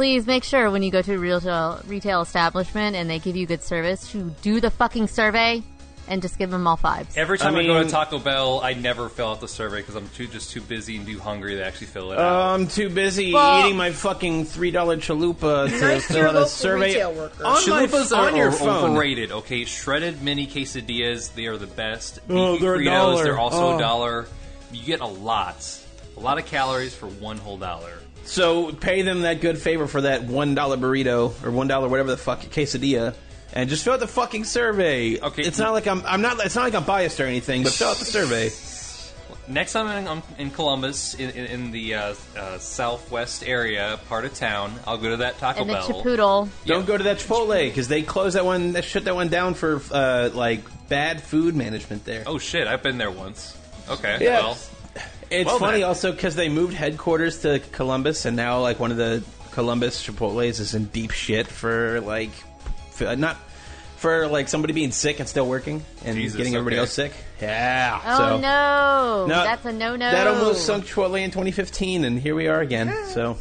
hello. Please make sure when you go to a retail retail establishment and they give you good service to do the fucking survey and just give them all fives. Every time I, I go to Taco Bell, I never fill out the survey because I'm too just too busy and too hungry to actually fill it Uh, out. I'm too busy Well- eating my fucking three dollar chalupa to Nice fill out a survey retail worker. on my Chalupas on are, your are phone. overrated. Okay, shredded mini quesadillas, they are the best. Oh, Beefy they're a Fritos, dollar. they're also Oh. a dollar. You get a lot, a lot of calories for one whole dollar. So pay them that good favor for that one dollar burrito or one dollar whatever the fuck quesadilla, and just fill out the fucking survey. Okay. it's not like I'm I'm not it's not like I'm biased or anything, but fill out the survey. Next time I'm I'm in Columbus, in, in, in the uh, uh, southwest area part of town, I'll go to that Taco and the Bell. Chipotle. Don't go to that Chipotle because they closed that one. That shut that one down for uh, like bad food management there. Oh shit, I've been there once. Okay, Yeah. well, It's Well, funny then. also because they moved headquarters to Columbus, and now like one of the Columbus Chipotle's is in deep shit for like f- not for like somebody being sick and still working and Jesus, getting everybody okay. else sick. Yeah. Oh so, no. No, that's a no no. That almost sunk Chipotle in 2015, and here we are again. So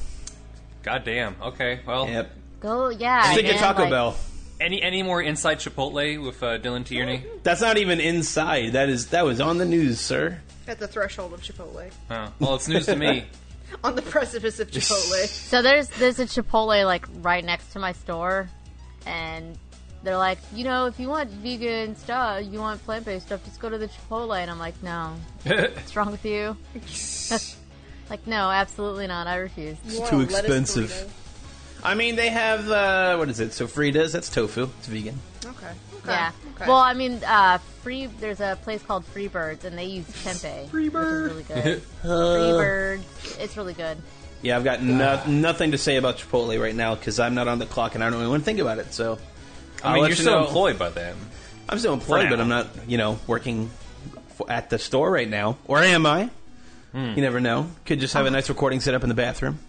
goddamn. Okay, well, yep. Go yeah. Stick at man, Taco like- Bell. any any more inside Chipotle with uh, Dylan Tierney? That's not even inside. That is that was on the news, sir. At the threshold of Chipotle. Oh, well, it's news to me. On the precipice of Chipotle. So there's there's a Chipotle like right next to my store, and they're like, you know, if you want vegan stuff, you want plant based stuff, just go to the Chipotle. And I'm like, no, what's wrong with you? like, no, absolutely not. I refuse. You want too expensive. I mean, they have uh, what is it? Sofritas. That's tofu. It's vegan. Okay. Okay. Yeah. Okay. Well, I mean, uh, free. There's a place called Freebirds, and they use tempeh. Freebird. Which is really good. Freebirds. It's really good. Yeah, I've got no, nothing to say about Chipotle right now because I'm not on the clock and I don't even want to think about it. So I I'll mean, let you're you still know. employed by them. I'm still employed, now. but I'm not, you know, working f at the store right now. Or am I? Hmm. You never know. Could just have a nice recording set up in the bathroom.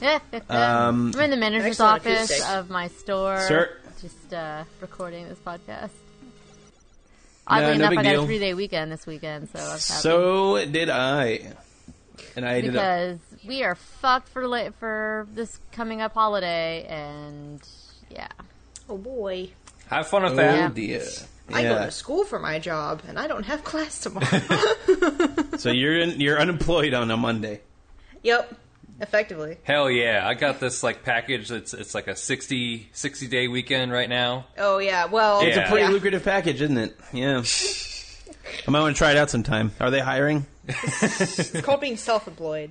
I'm in the manager's Excellent office acoustic. of my store. Sir. Just uh, recording this podcast. No, Oddly no enough, big I got deal. a three day weekend this weekend, so I was happy. So did I. And I ended up. because we are fucked for la- for this coming up holiday, and yeah, oh boy. Have fun with Oh that. dear. I go to school for my job, and I don't have class tomorrow. So you're in, you're unemployed on a Monday. yep. Effectively. Hell yeah! I got this like package. It's it's like a 60, 60 day weekend right now. Oh yeah. Well, It's It's Yeah. a pretty yeah. lucrative package, isn't it? Yeah. I might want to try it out sometime. Are they hiring? It's called being self-employed.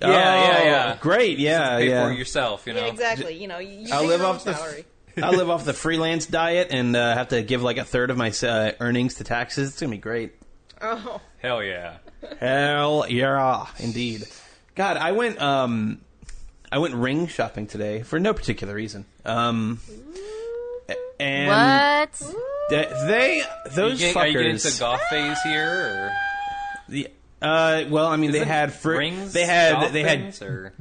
Yeah, yeah, Oh, yeah. Great. Yeah, Pay yeah. for it yourself, you know. Yeah, exactly. You know, you, you I'll live your own off the- salary. I live off the freelance diet and uh, have to give like a third of my uh, earnings to taxes. It's gonna be great. Oh, Hell yeah! Hell yeah, indeed. God, I went um, I went ring shopping today for no particular reason. Um, and what? they, they those you get, are you getting into goth phase here, or the, uh, well, I mean, they Isn't had fruit. rings? They had they had or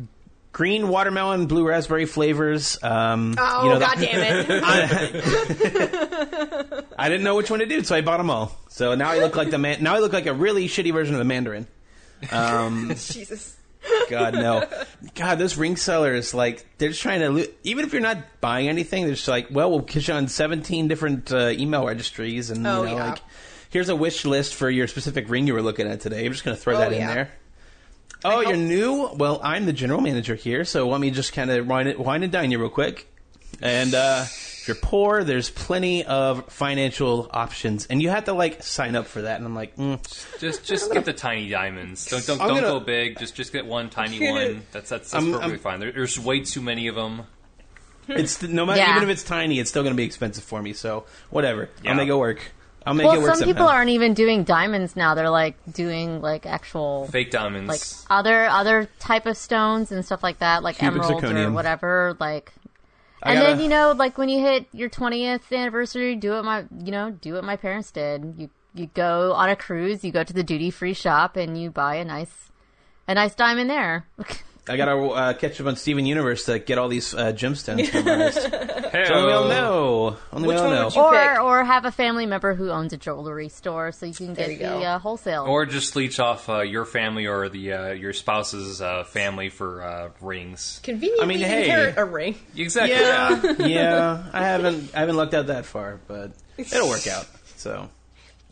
green watermelon, blue raspberry flavors. Um, oh, you know, the- damn it! I, I didn't know which one to do, so I bought them all. So now I look like the man. Now I look like a really shitty version of the Mandarin. Um, Jesus. God no, God, those ring sellers like they're just trying to. Lo- even if you're not buying anything, they're just like, well, we'll get you on 17 different uh, email registries, and Oh, you know, yeah. like, here's a wish list for your specific ring you were looking at today. I'm just going to throw Oh, that in yeah. there. Oh, you're new? Well, I'm the general manager here, so let me just kind of wind it, wine and dine you real quick. And uh, if you're poor, there's plenty of financial options, and you have to like sign up for that. And I'm like, mm. just just get the tiny diamonds. Don't don't I'm don't gonna- go big. Just just get one tiny gonna- one. That's that's, that's I'm- perfectly I'm- fine. There, there's way too many of them. it's no matter Yeah. even if it's tiny, it's still going to be expensive for me. So whatever, Yeah. I'll make it work. I'll make it Well, work some people somehow. aren't even doing diamonds now. They're like doing like actual Fake diamonds. like other other type of stones and stuff like that, like Cubic emeralds or whatever. Like, I and gotta- then you know, like when you hit your twentieth anniversary, do what my you know do what my parents did. You you go on a cruise, you go to the duty free shop, and you buy a nice a nice diamond there. I gotta uh, catch up on Steven Universe to get all these uh, gemstones memorized. Hey, Only we'll know. Only Which we'll one know. would you- or pick. or have a family member who owns a jewelry store, so you can There get you the uh, wholesale. Or just leech off uh, your family or the uh, your spouse's uh, family for uh, rings. Conveniently I mean, hey. inherit a ring. Exactly. Yeah, yeah. I haven't I haven't lucked out that far, but it'll work out. So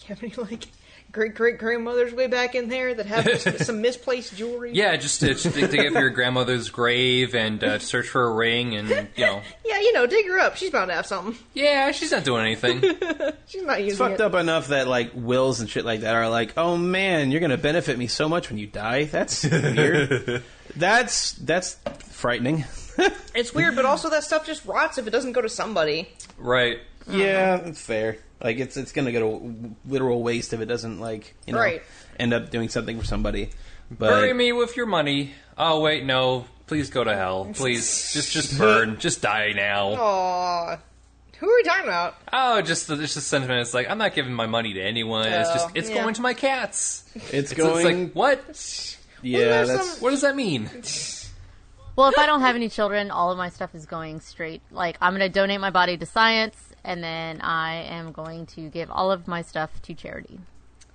You have any like great great grandmothers way back in there that have some, some misplaced jewelry? Yeah, just to, just to dig up your grandmother's grave and uh, search for a ring, and you know, Yeah, you know, dig her up. She's bound to have something. yeah, she's not doing anything. She's not using it's fucked it. up enough that like wills and shit like that are like, oh man, you're gonna benefit me so much when you die. That's weird. that's that's frightening. It's weird, but also that stuff just rots if it doesn't go to somebody. right. Yeah, it's fair. Like it's it's gonna go to literal waste if it doesn't like you know Right. end up doing something for somebody. But Bury me with your money. Oh wait, no. Please go to hell. Please, just just burn. Just die now. Aww. Who are we talking about? Oh, just the, just the sentiment. It's like I'm not giving my money to anyone. it's just Oh, it's yeah. going to my cats. it's It's, going. it's like what? yeah, there's that's some- What does that mean? Well, if I don't have any children, all of my stuff is going straight. Like, I'm going to donate my body to science, and then I am going to give all of my stuff to charity.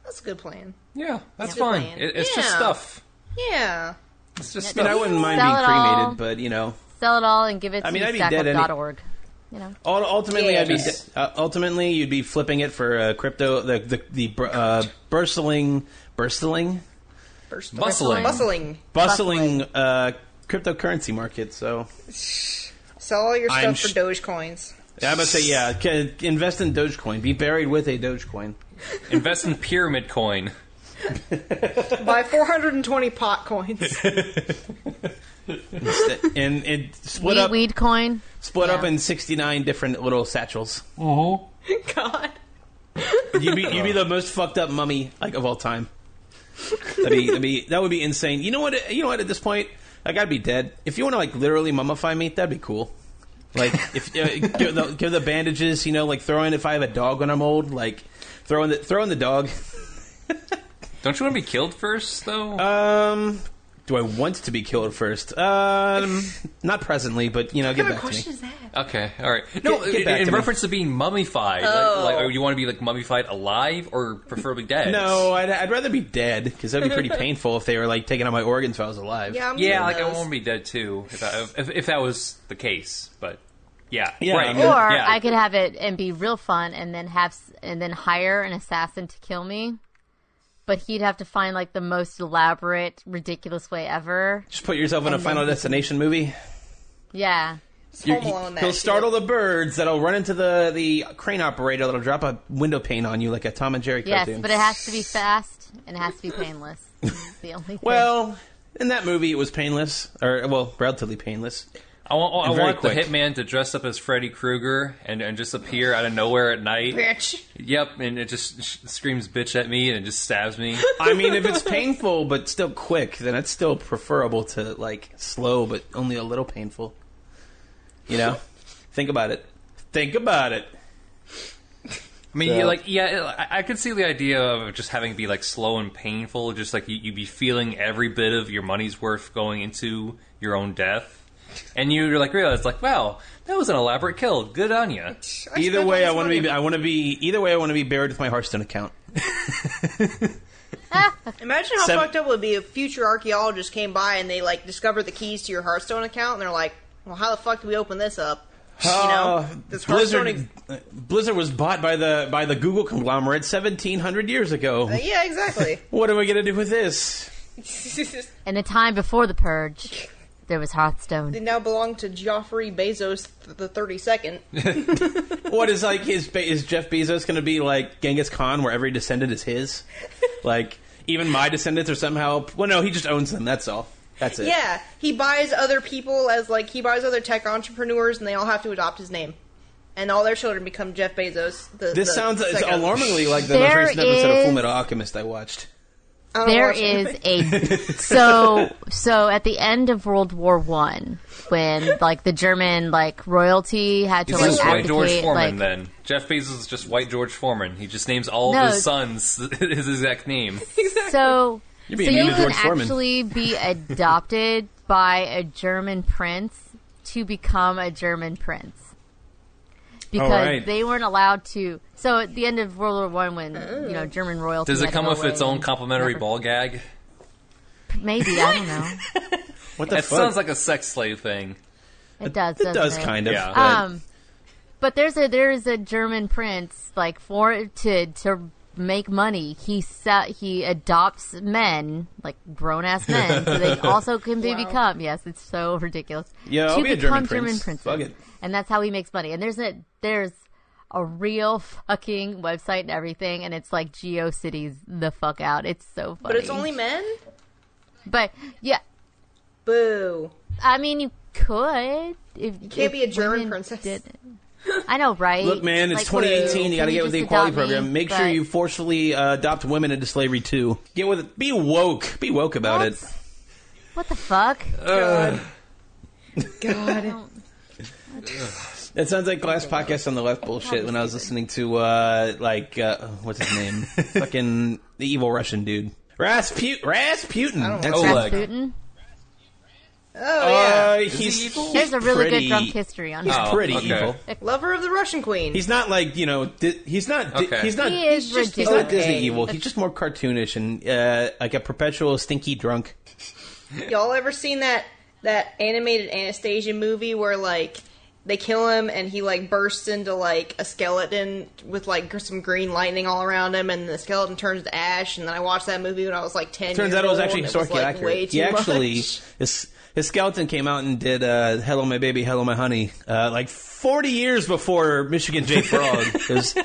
That's a good plan. Yeah, that's Good fine. It, it's just stuff. Yeah. It's just I mean, I wouldn't mind Sell being it all. cremated, but you know, Sell it all and give it to I mean, I'd be dead stackup.org. You know? ultimately, Yeah. I'd be de- uh, ultimately you'd be flipping it for uh, crypto, the the the br- uh, burstling, burstling, Burst Bustling. Bustling. bustling uh, cryptocurrency market. So Sell all your I'm stuff sh- for Dogecoins. I would say, yeah, c- invest in Dogecoin. Be buried with a Dogecoin. Invest in pyramid coin. Buy 420 pot coins. and it split Weed, up weed coin. split up yeah. in 69 different little satchels. Uh-huh. God. You'd be you'd be the most fucked up mummy like of all time. That'd be, that'd be that would be insane. You know what? You know what? At this point, I gotta be dead. If you want to like literally mummify me, that'd be cool. Like if uh, give, the, give the bandages, you know, like throw in if I have a dog when I'm old, like throw in the throw in the dog. Don't you want to be killed first, though? Um, do I want to be killed first? Um, not presently, but you know, get What kind back to me. is that? okay, all right. No, get back in, to me. reference to being mummified, Oh. like, like, you want to be like mummified alive or preferably dead? No, I'd, I'd rather be dead because that'd be pretty painful if they were like taking out my organs while I was alive. Yeah, I'm Yeah, doing like I those. want to be dead too, if, I, if if that was the case. But yeah, Yeah, right. I Or yeah. I could have it and be real fun, and then have and then hire an assassin to kill me. But he'd have to find like the most elaborate, ridiculous way ever. Just put yourself in a And then Final he- Destination movie. Yeah, You- Home Alone that he'll shit. startle the birds that'll run into the, the crane operator that'll drop a window pane on you like a Tom and Jerry yes, cartoon. but it has to be fast and it has to be painless. The only thing. well, in that movie, it was painless, or well, relatively painless. I want, I And very want the hitman to dress up as Freddy Krueger and, and just appear out of nowhere at night. Bitch. Yep, and it just sh- screams bitch at me and it just stabs me. I mean, if it's painful but still quick, then it's still preferable to like slow but only a little painful. You know, think about it. Think about it. I mean, So- you like, yeah, I, I could see the idea of just having it be like slow and painful, just like you'd be feeling every bit of your money's worth going into your own death. And you're like, realize, like, wow, that was an elaborate kill. Good on you. Either way, I want to be. I want to be. Either way, I want to be buried with my Hearthstone account. Imagine how Seven- fucked up it would be if future archaeologists came by and they like discovered the keys to your Hearthstone account and they're like, "Well, how the fuck do we open this up?" You know, does Hearthstone Blizzard. uh, Blizzard was bought by the by the Google conglomerate seventeen hundred years ago. Uh, yeah, exactly. What am I gonna do with this? in the time before the purge, there was Hearthstone. they now belong to Geoffrey Bezos th- the thirty second. What is like his is Jeff Bezos going to be like Genghis Khan, where every descendant is his? like even my descendants are somehow. Well, no, he just owns them. That's all. That's it. Yeah, he buys other people as like he buys other tech entrepreneurs, and they all have to adopt his name, and all their children become Jeff Bezos. The, This the sounds it's second. alarmingly like the most There recent episode of Full Metal Alchemist I watched. I don't There watch it. is a so so at the end of World War One, when like the German like royalty had to He's like just White George Foreman, like then. Jeff Bezos is just White George Foreman. He just names all No. of his sons his exact name. so. You're So being mean you to can George Foreman. actually be adopted by a German prince to become a German prince because right. they weren't allowed to. So at the end of World War One, when you know German royalty Does it come with its own complimentary never- ball gag? Maybe I don't know. What the It fuck? sounds like a sex slave thing. It does. it doesn't does it? kind of. Yeah. but- Um, but there's a there's a German prince like for to to make money. He se- he adopts men like grown ass men, so they also can be Wow. become. Yes, it's so ridiculous. Yeah, I'll to be a become German prince. princes, Fuck it. and that's how he makes money. And there's a there's a real fucking website and everything, and it's like GeoCities the fuck out. It's so funny. But it's only men? But yeah, Boo. I mean you could. If, you can't be a German princess. I know, right? Look, man, it's Like, 2018. You got to get with the equality adopt me? program. Make sure you forcefully uh, adopt women into slavery too. Get with it. Be woke. Be woke about What? it. What the fuck? God. God. It sounds like last podcast on the left bullshit when I was listening to uh like uh, what's his name? Fucking the evil Russian dude. Rasputin. Rasputin. I don't That's know. it. Oleg. Rasputin? Oh, yeah. Uh, he's, he evil? There's a really pretty- good drunk history on He's him. Oh, pretty okay. evil. Lover of the Russian queen. He's not like you know. Di- he's not. Di- Okay. He's not. He is he's, just, he's ridiculous. not Disney evil. He's just more cartoonish and uh, like a perpetual stinky drunk. Y'all ever seen that that animated Anastasia movie where like they kill him and he like bursts into like a skeleton with like some green lightning all around him and the skeleton turns to ash and then I watched that movie when I was like 10 Turns years out it was actually it was, historically like, accurate. He actually much. his his skeleton came out and did uh, "Hello My Baby, Hello My Honey" uh, like forty years before Michigan J Frog. 'cause, uh,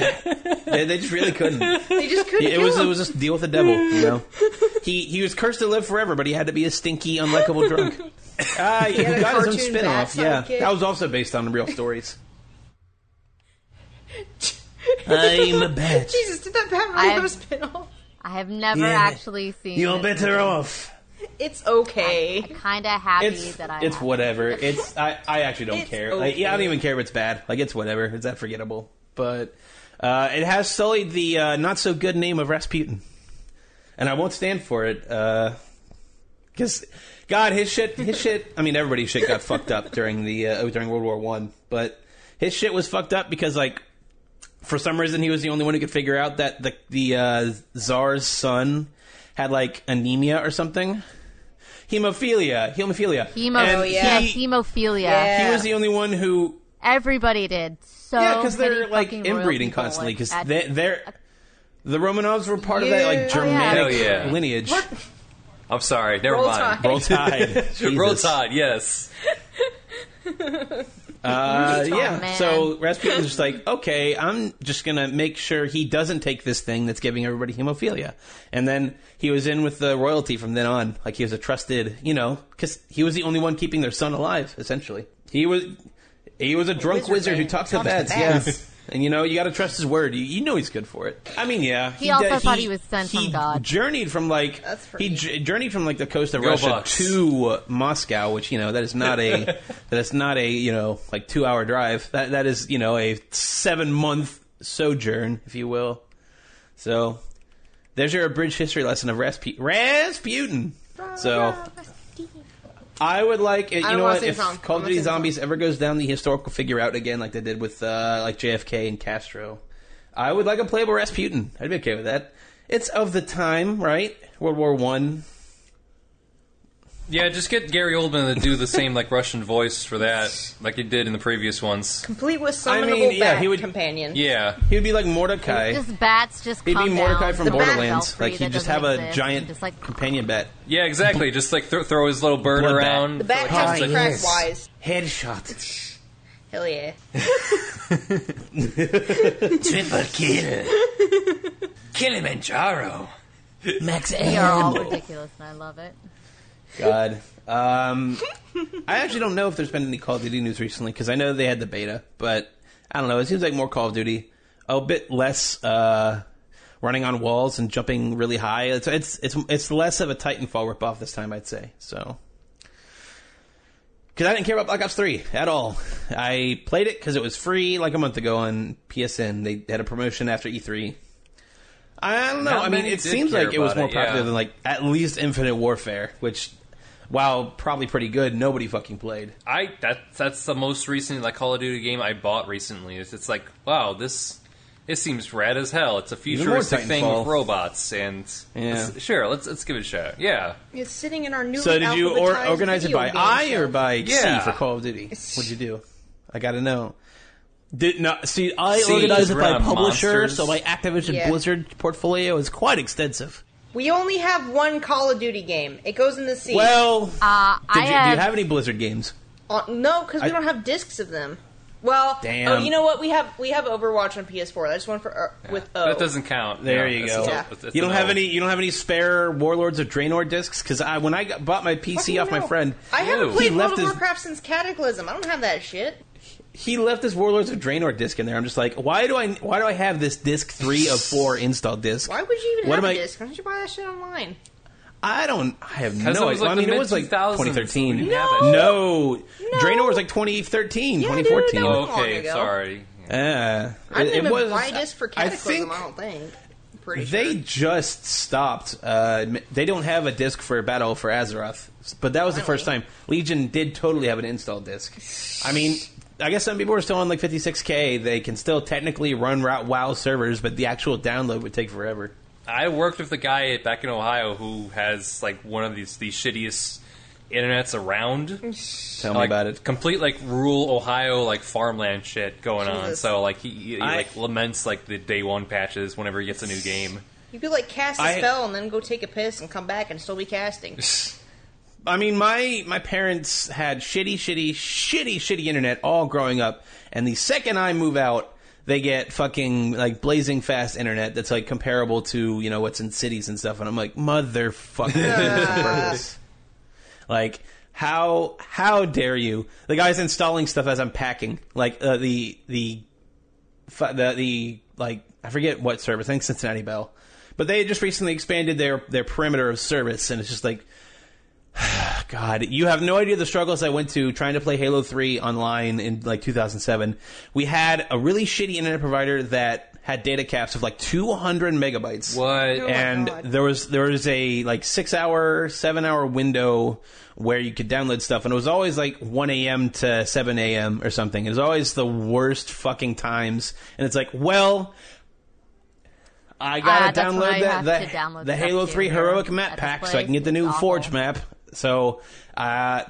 they, they just really couldn't. they just couldn't It kill was him. it was just deal with the devil, you know. He he was cursed to live forever, but he had to be a stinky, unlikable drunk. Ah, he, had a got his own cartoon Yeah, sidekick. that was also based on real stories. I'm a bat. Jesus, did that Batman I- have a spin-off? I have never Yeah. actually seen. You're better movie. off. It's okay. I'm Kind of happy It's that I. it's have. whatever. It's I, I actually don't It's care. Like yeah, I don't even care if it's bad. Like it's whatever. It's that forgettable. But uh, it has sullied the uh, not so good name of Rasputin, and I won't stand for it. Because God, his shit, his shit. I mean, everybody's shit got fucked up during the uh, during World War One, but his shit was fucked up because like. For some reason, he was the only one who could figure out that the the uh, czar's son had like anemia or something, hemophilia, hemophilia. Hemo- And Oh, yeah. he, hemophilia. Yeah. he was the only one who Everybody did. So yeah, because they're like inbreeding constantly because at- they, they're the Romanovs were part of that like Oh. Germanic Hell yeah. lineage. What? I'm sorry. Never Roll mind. Tide. Roll Tide, Roll Tide. Yes. Uh, yeah, man. so Rasputin's just like, okay, I'm just gonna make sure he doesn't take this thing that's giving everybody hemophilia. And then he was in with the royalty from then on, like he was a trusted, you know, because he was the only one keeping their son alive. Essentially, he was he was a drunk wizard wizard who man. talks to Talks to bats. bats. Yeah. And you know you got to trust his word. You, you know he's good for it. I mean, yeah. He also did- thought he was sent he from God. Journeyed from like he j- journeyed from like the coast of Go Russia Bucks. to uh, Moscow, which you know that is not a that is not a you know like two hour drive. That that is you know a seven month sojourn, if you will. So there's your abridged history lesson of Raspu- Rasputin. So I would like it. You don't know wanna what? sing If song. Call of Duty sing the song. Zombies ever goes down the historical figure out again, like they did with uh, like JFK and Castro, I would like a playable Rasputin. I'd be okay with that. It's of the time, right? World War One. Yeah, just get Gary Oldman to do the same like Russian voice for that, like he did in the previous ones. Complete with I summonable mean, yeah, bat he would- companion. Yeah. He would be like Mordecai. Just bats just He'd come be Mordecai down from The bat Borderlands. belfry Like he'd that just doesn't have a exist, giant and just like companion bat. Yeah, exactly. Just like th- throw his little bird Blood bat. around. The bat for, like, comes to crack yes. wise. Headshot. Hell yeah. Triple kill. Kilimanjaro. Max they are all ridiculous, and I love it. God. Um, I actually don't know if there's been any Call of Duty news recently because I know they had the beta, but I don't know. It seems like more Call of Duty, a bit less uh, running on walls and jumping really high. It's it's it's it's less of a Titanfall ripoff this time, I'd say. So. Because I didn't care about Black Ops 3 at all. I played it because it was free like a month ago on PSN. They had a promotion after E3. I don't know. Not I mean, it seems like it was more popular yeah. than like at least Infinite Warfare, which while probably pretty good, nobody fucking played. I that that's the most recent like Call of Duty game I bought recently. It's, it's like wow, this it seems rad as hell. It's a futuristic thing with robots, and Yeah. let's- sure, let's let's give it a shot. Yeah, It's sitting in our new. So did you or, organize it by I or by Yeah. C for Call of Duty? What'd you do? I gotta know. Did not see. I C organized it by publisher, monsters. so my Activision Yeah. Blizzard portfolio is quite extensive. We only have one Call of Duty game. It goes in the C. Well, Uh, did I you, do you have any Blizzard games? Uh, no, because we I- don't have discs of them. Well, Damn. oh, you know what? We have we have Overwatch on PS4. That's one for uh, with O. that doesn't count. There No, you go. Yeah. it's- it's You don't have no. any. You don't have any spare Warlords of Draenor discs? Because I, when I got, bought my PC off my friend, I haven't Ew. played He World left of his- Warcraft since Cataclysm. I don't have that shit. He left this Warlords of Draenor disc in there. I'm just like, why do I? Why do I have this disc three of four installed disc? Why would you even What have am a I- disc? Why don't you buy that shit online? I don't. I have 'Cause no it was like I mean, it was like 2013. No, didn't have that no, No. Draenor was like 2013, Yeah, dude, 2014. that was- Oh, long okay, ago. sorry. Yeah, I it, didn't it even was. buy a disc for I Cataclysm. think I, don't think. Pretty they sure. just stopped. Uh, they don't have a disc for Battle for Azeroth, but that was the first time. Legion did totally have an installed disc. I mean. I guess some people are still on like 56k. They can still technically run WoW servers, but the actual download would take forever. I worked with a guy back in Ohio who has like one of these these shittiest internets around. Tell me about it. Complete like rural Ohio like farmland shit going on. So like he, he I- like laments like the day one patches whenever he gets a new game. You could like cast a I- spell and then go take a piss and come back and still be casting. I mean, my my parents had shitty, shitty, shitty, shitty internet all growing up, and the second I move out, they get fucking like blazing fast internet that's like comparable to you know what's in cities and stuff, and I'm like, motherfucker, this on purpose. Like, how how dare you? The guy's installing stuff as I'm packing, like uh, the the the the like I forget what service. I think Cincinnati Bell, but they just recently expanded their their perimeter of service, and it's just like. God, you have no idea the struggles I went to trying to play Halo 3 online in like 2007. We had a really shitty internet provider that had data caps of like 200 megabytes. What? Oh and God. there was there was a like 6 hour, 7 hour window where you could download stuff and it was always like 1 a.m. to 7 a.m. or something. It was always the worst fucking times and it's like, well, I gotta ah, that's when download I that the, to download the stuff Halo Three heroic map pack so I can get the new It's Forge map. So, uh,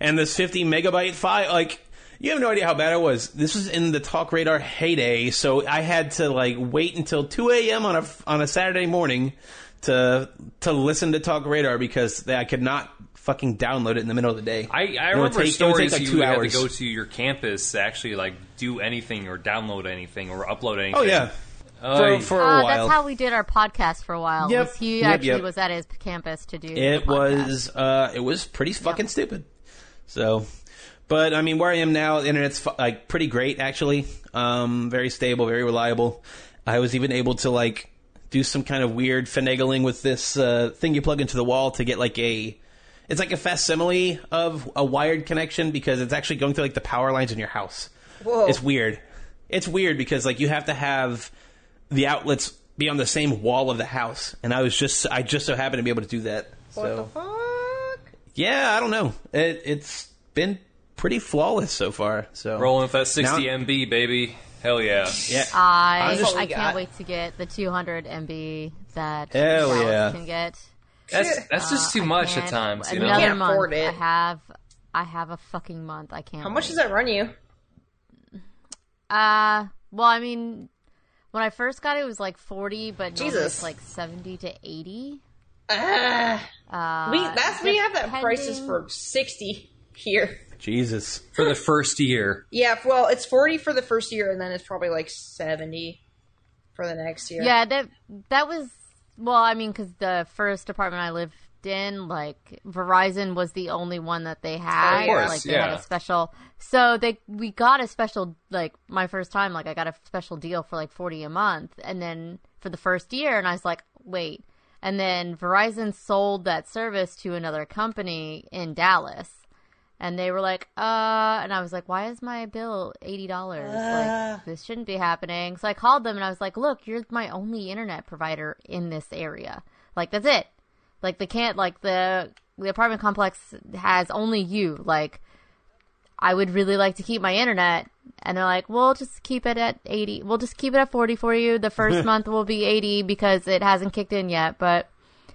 and this 50 megabyte file, like, you have no idea how bad it was. This was in the Talk Radar heyday, so I had to like wait until 2 a.m. on a on a Saturday morning to to listen to Talk Radar because I could not fucking download it in the middle of the day. I, I remember take- stories like, you two had hours. to go to your campus to actually like do anything or download anything or upload anything. Oh yeah, for, for a Uh, while. that's how we did our podcast for a while. Yep. was he Yep, actually yep. was at his campus to do It the was uh, it was pretty fucking stupid. So, but I mean, where I am now, the internet's like pretty great actually. Um, very stable, very reliable. I was even able to like do some kind of weird finagling with this uh, thing you plug into the wall to get like a. It's like a facsimile of a wired connection because it's actually going through like the power lines in your house. Whoa. It's weird. It's weird because like you have to have the outlets be on the same wall of the house, and I was just I just so happened to be able to do that. What so the fuck? yeah, I don't know. It, it's been pretty flawless so far. So rolling with that 60 Now- MB, baby. Hell yeah. Yeah, I That's all we I can't wait to get the 200 MB that Hell Dallas yeah. can get. That's that's just too Uh, much at times, you know. Another Can't month. afford it. I have I have a fucking month. I can't. How much wait. does that run you? Uh, well, I mean, when I first got it, it was like 40, but normally Jesus. it's like 70 to 80. Ah, Uh, we that's we have that depending- prices for sixty here. Jesus. For the first year. Yeah, well, it's forty for the first year, and then it's probably like seventy for the next year. Yeah, that that was well. I mean, because the first apartment I lived in, like Verizon was the only one that they had. Of course, like they had a special. So they we got a special like my first time. Like I got a special deal for like forty a month, and then for the first year, and I was like, wait. And then Verizon sold that service to another company in Dallas. And they were like, uh, and I was like, why is my bill $80? like, this shouldn't be happening. So I called them and I was like, look, you're my only internet provider in this area. Like, that's it. Like, they can't, like, the the apartment complex has only you. Like, I would really like to keep my internet. And they're like, we'll just keep it at 80. We'll just keep it at 40 for you. The first month will be 80 because it hasn't kicked in yet. But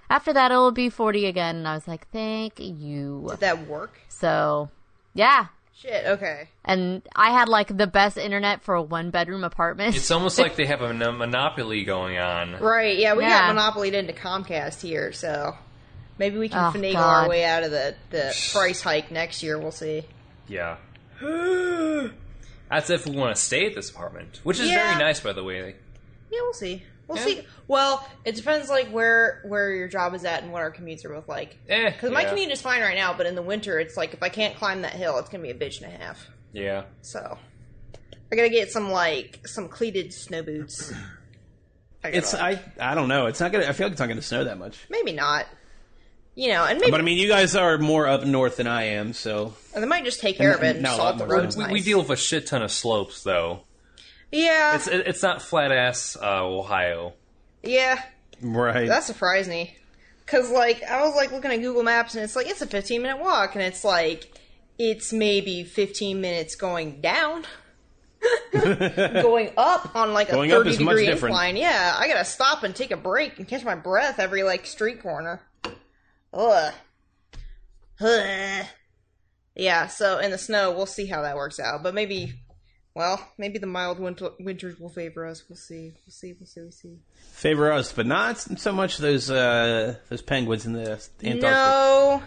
after that, it'll be 40 again. And I was like, thank you. Did that work? So, yeah. Shit. Okay. And I had like the best internet for a one bedroom apartment. It's almost like they have a monopoly going on. Right. Yeah, we Yeah. got monopolied into Comcast here, so maybe we can Oh, finagle God. our way out of the the price hike next year. We'll see. Yeah. That's if we want to stay at this apartment, which is Yeah. very nice, by the way. Yeah, we'll see. We'll Yeah. see. Well, it depends like where where your job is at and what our commutes are both like. Eh, Because my yeah. commute is fine right now, but in the winter, it's like if I can't climb that hill, it's gonna be a bitch and a half. Yeah. So I gotta get some like some cleated snow boots. I It's I I don't know. It's not gonna. I feel like it's not gonna snow that much. maybe not. You know, and maybe But I mean, you guys are more up north than I am, so and they might just take care of it and Not salt the more roads. We, nice. we deal with a shit ton of slopes, though. Yeah, It's it- it's not flat ass uh, Ohio. yeah. right. That surprised me. Cause like I was like looking at Google Maps and it's like it's a 15 minute walk and it's like it's maybe 15 minutes going down. going up on like a Going up 30 is much degree different. incline. Yeah, I gotta stop and take a break and catch my breath every like street corner. Ugh. Ugh. Yeah, so in the snow, we'll see how that works out. But maybe, well, maybe the mild winter- winters will favor us. We'll see. We'll see. We'll see. We'll see. favor us, but not so much those uh those penguins in the Antarctic. No,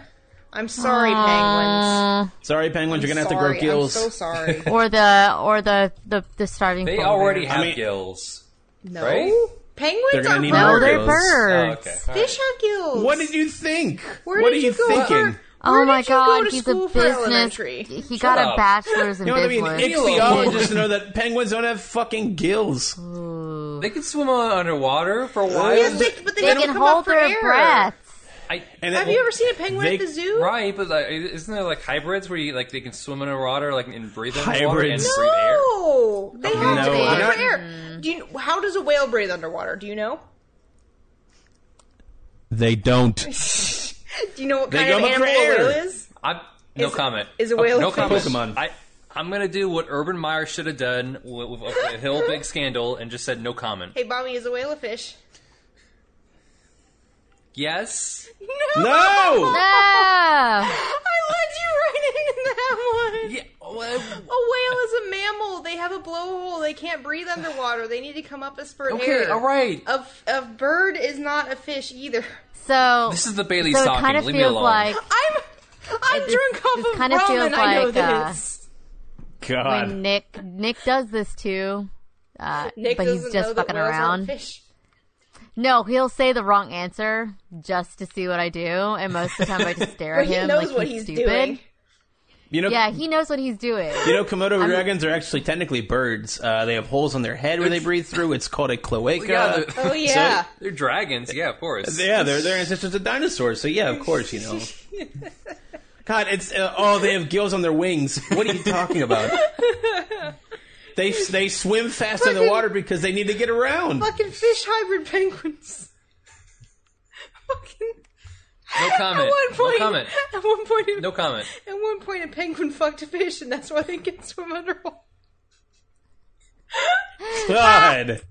I'm sorry, penguins. Uh, Sorry, penguins, you're gonna have to grow gills. I'm so sorry. or the or the the, the starving. They already bear. have mean- gills. No, Right? penguins They're gonna No, birds. they're birds. Oh, okay. All right. Fish have gills. What did you think? Where what did are you, you go thinking? For- Oh Where my did you go god, to he's a business. elementary? He got a bachelor's in You know what I mean? Ichthyologists know that penguins don't have fucking gills. They can swim underwater for a while. Yes, they, but they, They don't can come up hold for their air. breath. I, And Have it- you ever seen a penguin They- at the zoo? right, but like, isn't there like hybrids where you like they can swim underwater, like and breathe underwater and Hybrids. breathe air? No, they have No, to hold they're for not- air. Do you? How does a whale breathe underwater? Do you know? They don't. Do you know what They kind of animal a whale is? I'm no Is- comment. is a whale Oh, no a comment. fish? Pokemon. I I'm gonna do what Urban Meyer should have done with, with a Hill big scandal and just said no comment. Hey, Bobby, is a whale a fish? Yes. No. No. Ah! I led you right into that one. Yeah. well, A whale is a mammal. They have a blowhole. They can't breathe underwater. They need to come up as for okay. air. All right. A, a bird is not a fish either. So This is the Bailey's so it talking. kind of Leave me feels alone. like I'm I'm It- drunk off this of kinda rum feels and I know like, uh, this. God. when Nick Nick does this too. Uh, Nick but he's just know fucking whales around. Fish. No, he'll say the wrong answer just to see what I do, and most of the time I just stare But at he him knows like what he's he's stupid. doing. You know, Yeah, he knows what he's doing. you know, Komodo dragons are actually technically birds. Uh, they have holes on their head where they breathe through. It's called a cloaca. Yeah, Oh yeah. They're dragons. Yeah, of course. Yeah, they're they're ancestors of dinosaurs. So yeah, of course, you know. God, it's uh, oh, they have gills on their wings. What are you talking about? they they swim fast in the water because they need to get around. Fucking fish hybrid penguins. Fucking. No comment. At one point, No comment. At one point, No comment. At one point, a penguin fucked a fish, and that's why they can swim underwater. God,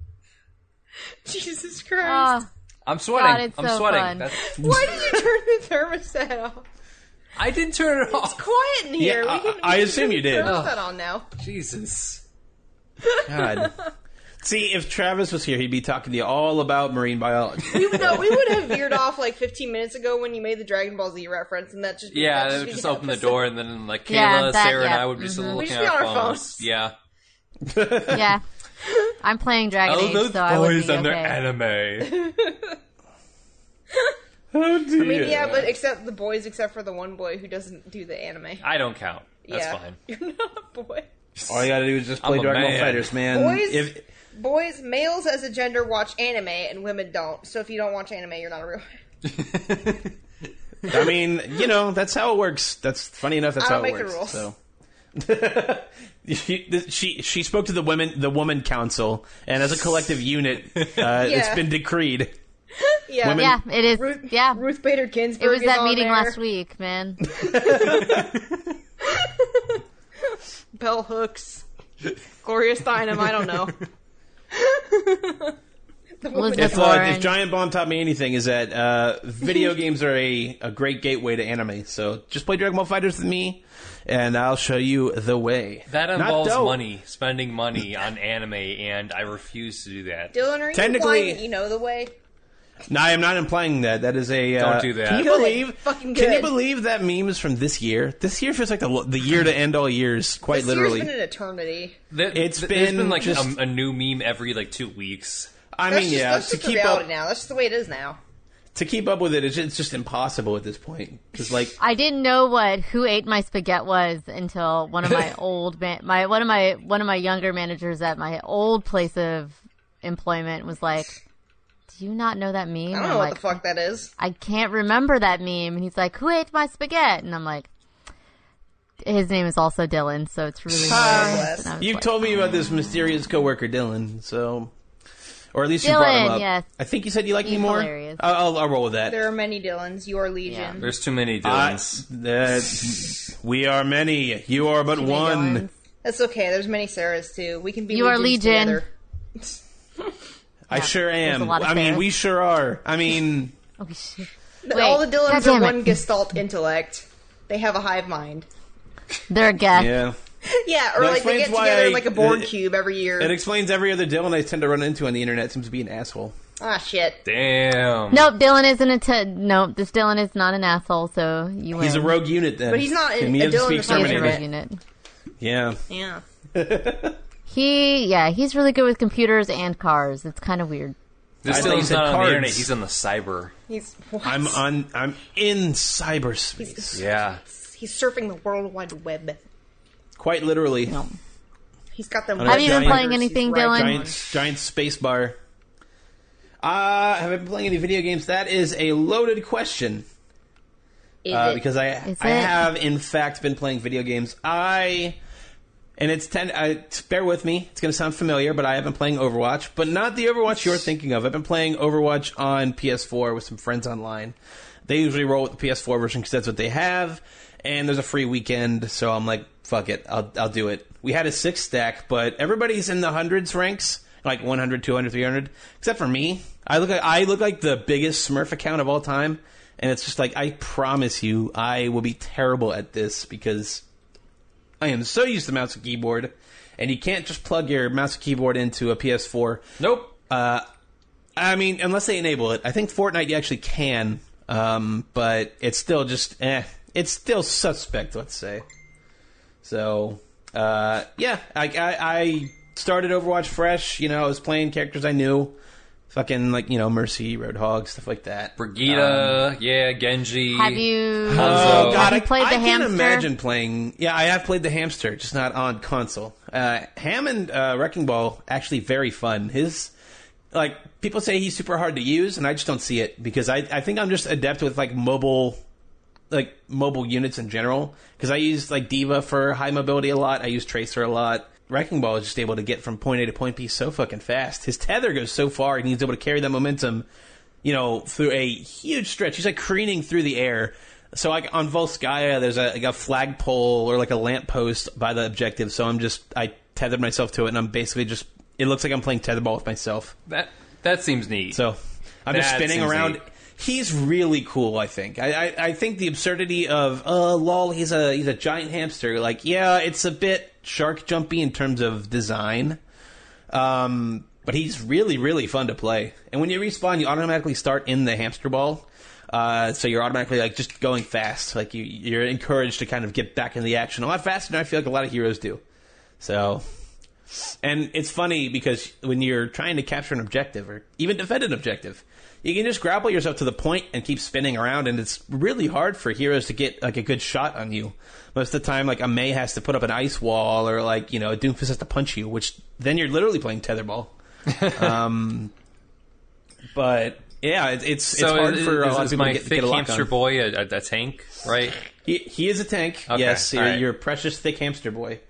Jesus Christ! Ah, I'm sweating. God, it's I'm so sweating. fun. Why did you turn the thermostat off? I didn't turn it off. It's Quiet in here. Yeah, we can, I- I we can assume keep you the did. Thermostat on now. Jesus. God. See, if Travis was here, he'd be talking to you all about marine biology. We would, no, we would have veered off like 15 minutes ago when you made the Dragon Ball Z reference, and that just Yeah, that they would just the open the door, and then like Kayla, Yeah, that- Sarah, and yeah, I would be just mhm. looking at our phones. phones. Yeah. yeah. I'm playing Dragon Oh, Age, those so I would boys be and their okay. anime. oh dear. I mean, yeah, but except the boys, except for the one boy who doesn't do the anime. I don't count. That's yeah. fine. You're not a boy. all you gotta do is just play I'm a Dragon Ball man. Fighters, man. Boys, If, boys, males as a gender watch anime, and women don't. So if you don't watch anime, you're not a real. I mean, you know, that's how it works. That's funny enough. That's I how don't it make the works. rules. So. she, she she spoke to the women the woman council and as a collective unit uh, it's Yeah. been decreed Yeah. Women- Yeah, it is. Ruth, yeah, Ruth Bader Ginsburg. it was that meeting there. last week, man. Bell Hooks, Gloria Steinem. I don't know. The woman- Elizabeth If, uh, if Giant Bomb taught me anything, is that uh, video games are a, a great gateway to anime. So just play Dragon Ball Fighters with me, and I'll show you the way. That Not involves dope. money, spending money on anime, and I refuse to do that. Dylan, are you Technically- implying that you know the way? No, I am not implying that. That is a. Uh, Don't do that. Can you believe? Fucking Can you believe that meme is from this year? This year feels like the the year to end all years, quite This literally. year's been an eternity. There- It's there's been been like just- a, a new meme every like two weeks. I That's mean, just, yeah, that's to just the keep reality up now. That's just the way it is now. to keep up with it, it's just, it's just impossible at this point. Because like, I didn't know what who ate my spaghetti was until one of my old man, my one of my one of my younger managers at my old place of employment was like, "Do you not know that meme?" I don't I'm know what like, the fuck that is. I can't remember that meme. And he's like, "Who ate my spaghetti?" And I'm like, "His name is also Dylan, so it's really hilarious." And I was you've like, told me about this mysterious coworker Dylan, so or at least you Dylan, brought him up. yes. I think you said you like me more. I'll, I'll, I'll roll with that. There are many Dylans. You are Legion. There's too many I- Dylans. that- we are many. You are but Too one. Dylans. That's okay. There's many Sarahs too. We can be. You are legions Legion. together. I sure am. a lot of I mean, we sure are. I mean, Oh, shit. All the Dylans are one Gestalt intellect. They have a hive mind. They're a guest. yeah. Yeah, or That like they explains get why together I- in like a board it- cube every year. It explains every other Dylan I tend to run into on the internet seems to be an asshole. ah, shit. Damn. Nope, Dylan isn't a t- nope. This Dylan is not an asshole, so you win. He's a rogue unit then. But he's not Can a- a Dylan speak is not He's a Terminator? rogue unit. Yeah. Yeah. He, yeah, he's really good with computers and cars. It's kind of weird. This I thought you Dylan's said not on the internet. He's on the cyber. He's what? I'm on. I'm in cyberspace. Yeah. He's surfing the World Wide Web. Quite literally. No. He's got them. Have you been playing anything, Dylan? Giant, giant space bar. Uh, have I been playing any video games? That is a loaded question. Is Uh, it? because I Is I it? have in fact been playing video games. I and it's ten. Uh, t- bear with me. It's going to sound familiar, but I have been playing Overwatch, but not the Overwatch you're thinking of. I've been playing Overwatch on PS4 with some friends online. They usually roll with the PS4 version because that's what they have, and there's a free weekend, so I'm like, fuck it, I'll I'll do it. We had a six stack, but everybody's in the hundreds ranks, like 100, 200, 300, except for me. I look like I look like the biggest Smurf account of all time. And it's just like, I promise you, I will be terrible at this because I am so used to mouse and keyboard, and you can't just plug your mouse and keyboard into a PS4. Nope. Uh, I mean, unless they enable it. I think Fortnite you actually can, um, but it's still just, eh. It's still suspect, let's say. So, uh, yeah, I, I, I started Overwatch fresh. You know, I was playing characters I knew. Fucking, like, you know, Mercy, Roadhog, stuff like that. Brigitte, yeah, Genji. Have you? Oh, God, have you I, played I the can't hamster? imagine playing. Yeah, I have played the hamster, just not on console. Uh, Hammond uh, Wrecking Ball actually very fun. His like people say he's super hard to use, and I just don't see it because I I think I'm just adept with like mobile like mobile units in general because I use like D.Va for high mobility a lot. I use Tracer a lot. Wrecking Ball is just able to get from point A to point B so fucking fast. His tether goes so far, and he's able to carry that momentum, you know, through a huge stretch. He's like careening through the air. So like on Volskaya, there's a like a flagpole or like a lamppost by the objective. So I'm just I tethered myself to it, and I'm basically just. It looks like I'm playing tetherball with myself. That that seems neat. So I'm just spinning around. neat. He's really cool. I think. I, I I think the absurdity of uh lol. He's a he's a giant hamster. Like yeah, it's a bit shark jumpy in terms of design. Um, but he's really really fun to play. And when you respawn, you automatically start in the hamster ball. Uh, so you're automatically like just going fast. Like you you're encouraged to kind of get back in the action a lot faster than I feel like a lot of heroes do. So and it's funny because when you're trying to capture an objective or even defend an objective, you can just grapple yourself to the point and keep spinning around, and it's really hard for heroes to get like a good shot on you. Most of the time, like a Mei has to put up an ice wall, or like you know a Doomfist has to punch you, which then you're literally playing tetherball. um, but yeah, it, it's so it's hard is, for a is, lot of people my to get, thick get a lock hamster on. boy a, a, a tank, right? He, he is a tank. Okay, yes, all your, right. your precious thick hamster boy.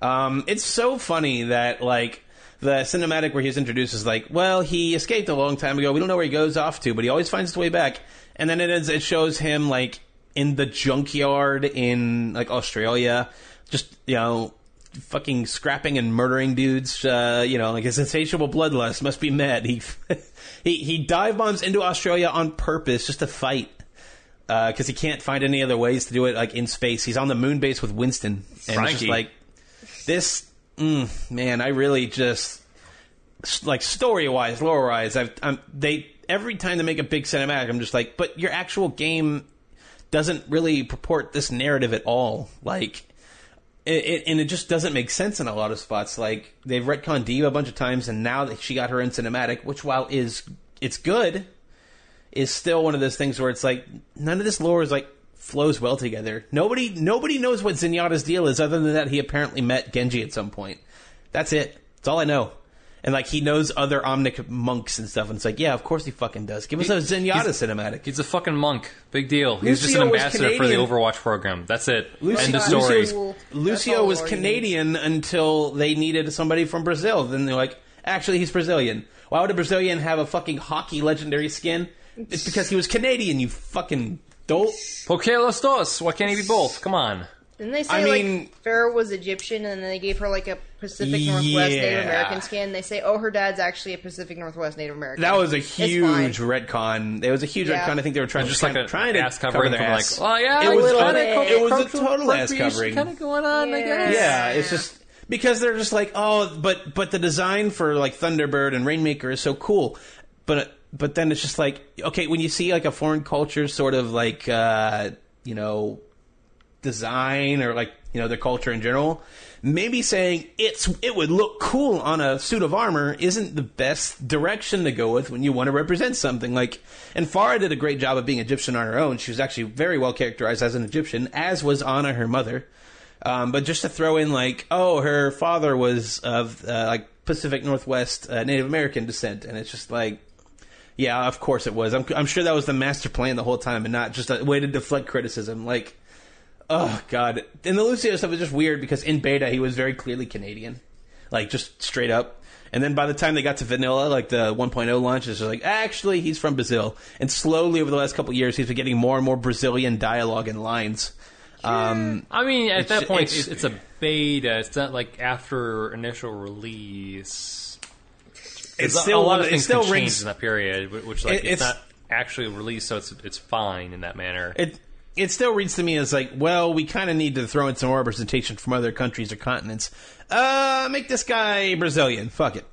Um, it's so funny that like the cinematic where he was introduced is like, well, he escaped a long time ago. We don't know where he goes off to, but he always finds his way back. And then it is, it shows him like in the junkyard in like Australia, just you know, fucking scrapping and murdering dudes. Uh, you know, like his insatiable bloodlust must be met. He he he dive bombs into Australia on purpose just to fight because he can't find any other ways to do it like in space. He's on the moon base with Winston, and it's just like this. Mm, man, I really just like story wise, lore wise. I've I'm, they every time they make a big cinematic, I'm just like, but your actual game doesn't really purport this narrative at all. Like. It, it, and it just doesn't make sense in a lot of spots. Like they've retconned D.Va a bunch of times, and now that she got her own cinematic, which while is it's good, is still one of those things where it's like none of this lore is like flows well together. Nobody nobody knows what Zenyatta's deal is other than that he apparently met Genji at some point. That's it. That's all I know. And like he knows other Omnic monks and stuff, and it's like, yeah, of course he fucking does. Give us a Zenyatta cinematic. He's a fucking monk. Big deal. He's just an ambassador for the Overwatch program. That's it. Lucio- End of story. Lucio, Lucio was Lord needs. Canadian until they needed somebody from Brazil. Then they're like, actually, he's Brazilian. Why would a Brazilian have a fucking hockey legendary skin? It's because he was Canadian. You fucking dolt. Por que los dos? Why can't he be both? Come on. Didn't they say I mean- like Pharah was Egyptian and then they gave her like a Pacific Northwest Yeah. Native American skin? They say, oh, her dad's actually a Pacific Northwest Native American. That was a It's fine. huge retcon. It was a huge Yeah. retcon. I think they were trying Just to like a trying to ass cover covering their from ass. like, oh yeah, It was little a- bit. it was a total ass covering. Kind of going on, I guess. Yeah, it's just because they're just like, oh, but but the design for like Thunderbird and Rainmaker is so cool, but but then it's just like, okay, when you see like a foreign culture sort of like uh, you know design or like you know their culture in general, maybe saying it's it would look cool on a suit of armor isn't the best direction to go with when you want to represent something like. And Pharah did a great job of being Egyptian on her own. She was actually very well characterized as an Egyptian, as was Ana, her mother. Um, but just to throw in like, oh, her father was of uh, like Pacific Northwest uh, Native American descent, and it's just like, yeah, of course it was. I'm, I'm sure that was the master plan the whole time, and not just a way to deflect criticism. Like, oh god, and the Lucio stuff was just weird because in beta he was very clearly Canadian, like just straight up. And then by the time they got to vanilla, like the 1.0 launch, it's just like actually he's from Brazil. And slowly over the last couple of years, he's been getting more and more Brazilian dialogue and lines. Um, I mean, at that point, it's, it's a beta. It's not like after initial release. It's still a lot of it things still can change in that period, which like It- it's, it's- not actually released, so it's it's fine in that manner. it it still reads to me as like, well, we kind of need to throw in some more representation from other countries or continents. Uh, make this guy Brazilian. Fuck it.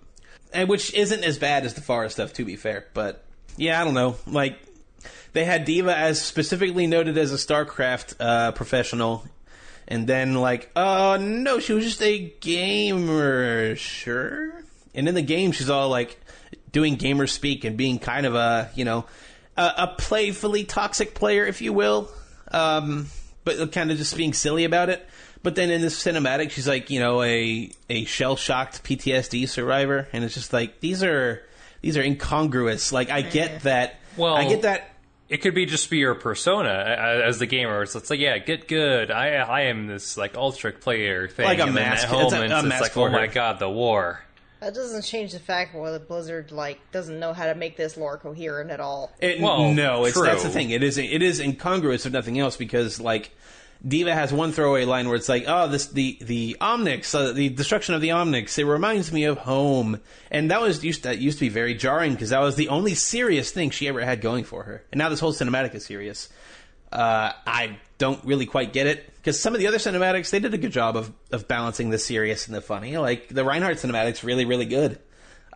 And which isn't as bad as the Forest stuff, to be fair. But yeah, I don't know. Like they had D.Va as specifically noted as a StarCraft uh, professional, and then like, oh no, she was just a gamer. Sure. And in the game, she's all like doing gamer speak and being kind of a you know a, a playfully toxic player, if you will. Um, but kind of just being silly about it. But then in this cinematic, she's like, you know, a a shell shocked PTSD survivor, and it's just like these are these are incongruous. Like I get that. Well, I get that. it could be just be your persona uh, as the gamer. It's, it's like, yeah, get good. I I am this like ultra player thing. Like a and then mask- At home, it's a- a it's mask like, oh my god, the war. That doesn't change the fact whether Blizzard like doesn't know how to make this lore coherent at all. It, Well, no, it's that's the thing. It is it is incongruous if nothing else because like D.Va has one throwaway line where it's like, "Oh, this the the Omnics, uh, the destruction of the Omnics. It reminds me of home." And that was used that used to be very jarring because that was the only serious thing she ever had going for her. And now this whole cinematic is serious. Uh, I don't really quite get it because some of the other cinematics they did a good job of of balancing the serious and the funny. Like the Reinhardt cinematic's really really good.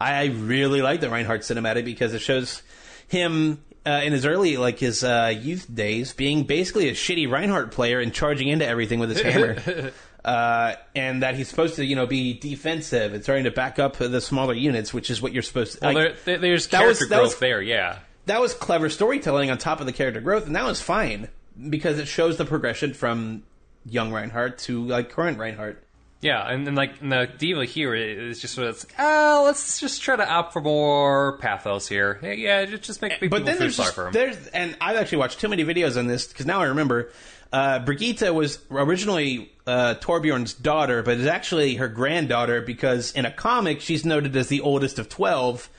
I really like the Reinhardt cinematic because it shows him uh, in his early, like his uh, youth days, being basically a shitty Reinhardt player and charging into everything with his hammer. Uh, and that he's supposed to, you know, be defensive and starting to back up the smaller units, which is what you're supposed to. Like, there, there- there's was- character that growth was- there, yeah. that was clever storytelling on top of the character growth, and that was fine because it shows the progression from young Reinhardt to like current Reinhardt. Yeah, and then like and the D.Va here is just sort of like, oh, let's just try to opt for more pathos here. Yeah, yeah just, just make people but then feel there's sorry just, for him. there's and I've actually watched too many videos on this because now I remember Uh, Brigitte was originally uh, Torbjorn's daughter, but is actually her granddaughter because in a comic she's noted as the oldest of twelve.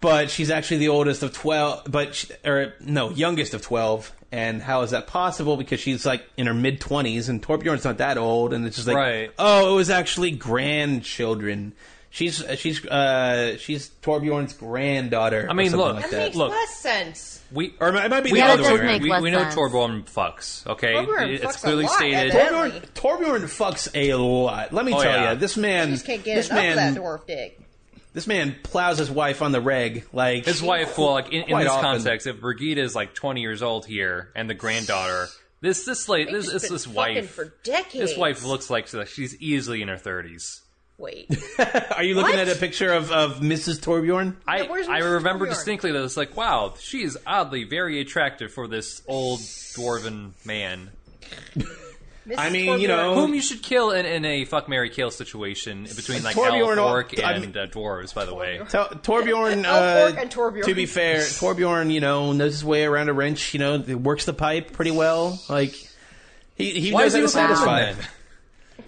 But she's actually the oldest of twelve, but she, or no, youngest of twelve. And how is that possible? Because she's like in her mid twenties, and Torbjorn's not that old, and it's just like, Right. oh, it was actually grandchildren. She's she's uh, she's Torbjorn's granddaughter. I mean, or something look, like That that. makes Look. less sense. We or it might be we the know, other does way around. we, we know sense. Torbjorn fucks. Okay, Torbjorn it's fucks a clearly lot, stated. evidently. Torbjorn, Torbjorn fucks a lot. Let me Oh, tell yeah. you, this man, You just can't get this man, that dwarf dick. This man plows his wife on the reg. Like His wife, well, like in, in this often. context, if Brigitte is like 20 years old here, and the granddaughter, this this late, this this, this wife, for decades. this wife looks like she's easily in her 30s. Wait, Are you looking What? at a picture of, of Mrs. Torbjorn? I where's I remember Torbjorn? distinctly that it's like, wow, she is oddly very attractive for this old dwarven man, Mrs. I mean, you know- whom you should kill in, in a fuck Mary kill situation between like Torbjorn, elf, orc, I and uh, dwarves. By the way, Tor- Torbjorn, orc, uh, and Torbjorn. to be fair, Torbjorn, you know, knows his way around a wrench. You know, works the pipe pretty well. Like he he why knows how to satisfy. then?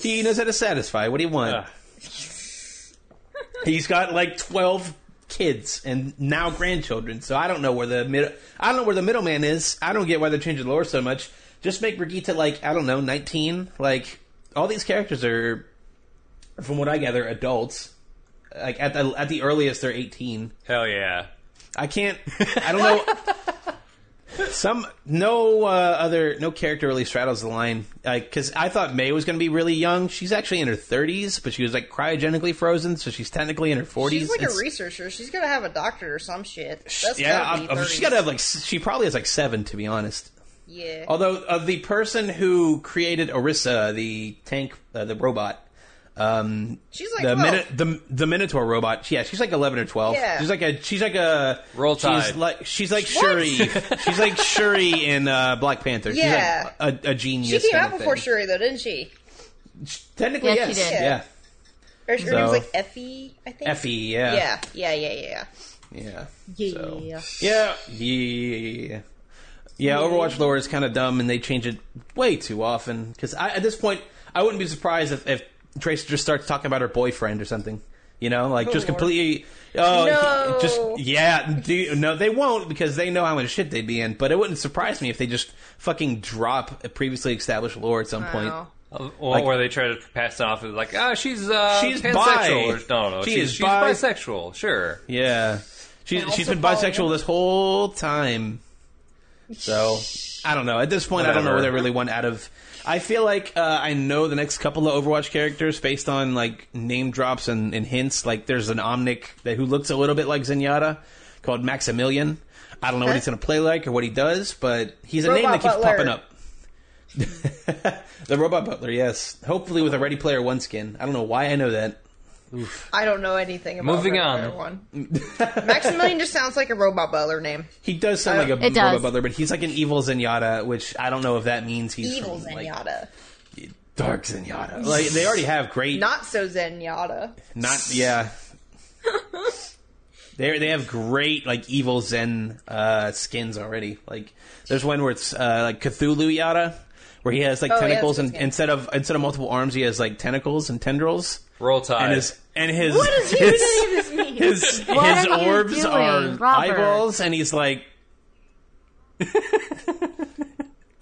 He knows how to satisfy. What do you want? Ugh. He's got like twelve kids and now grandchildren. So I don't know where the mid- I don't know where the middleman is. I don't get why they're changing the lore so much. Just make Brigitte like I don't know, nineteen. Like all these characters are, from what I gather, adults. Like at the at the earliest, they're eighteen. Hell yeah. I can't. I don't know. Some no uh, other no character really straddles the line. Like because I thought Mei was going to be really young. She's actually in her thirties, but she was like cryogenically frozen, so she's technically in her forties. She's like a researcher. She's gonna have a doctor or some shit. That's yeah, gotta I- I- 30s. she's got to have like she probably has like seven to be honest. Yeah. Although uh, the person who created Orisa, the tank, uh, the robot, um, She's like the 12. Mino- the the Minotaur robot. Yeah, she's like eleven or twelve. Yeah. she's like a she's like a Roll She's like she's like Shuri. she's like Shuri in uh, Black Panther. Yeah. she's like a, a genius. She came out before thing. Shuri though, didn't she? Technically, Yes, she did. Yeah, Or her So- name was like Efi, I think. Efi. Yeah, Yeah, yeah, yeah, yeah. yeah, Yeah. So- yeah, yeah. Yeah, Overwatch lore is kind of dumb, and they change it way too often. Because at this point, I wouldn't be surprised if, if Trace just starts talking about her boyfriend or something. You know, like just Lord. completely. Oh, No. just yeah. Do, no, they won't because they know how much shit they'd be in. But it wouldn't surprise me if they just fucking drop a previously established lore at some point. Wow. Or Like- where they try to pass it off as like, ah, she's uh, She's pansexual. bi. No, no, She she's, is she's bi- bisexual. Sure. Yeah, she's And she's also been bisexual follow- this whole time. So I don't know. At this point, I don't know Whatever. what they really want out of. I feel like uh, I know the next couple of Overwatch characters based on like name drops and, and hints. Like there's an Omnic that who looks a little bit like Zenyatta called Maximilien. I don't know what he's going to play like or what he does, but he's a Robot name that keeps Butler. popping up. the robot butler, yes. Hopefully with a Ready Player One skin. I don't know why I know that. I don't know anything about Moving on. One. Maximilien just sounds like a robot butler name. He does sound Uh, like a It robot does. butler, but he's like an evil Zenyatta, which I don't know if that means he's Evil from, like, Zenyatta. dark Zenyatta. Like they already have great, not, Not so Zenyatta. Not yeah. They they have great like evil Zen uh, skins already. Like there's one where it's uh, like Cthulhu Yada, where he has like Oh, yeah, tentacles that's and good. instead of instead of multiple arms, he has like tentacles and tendrils. Roll Tide. And his and his What does his, any of this mean? his, What his are you orbs doing, are Robert? eyeballs, and he's like.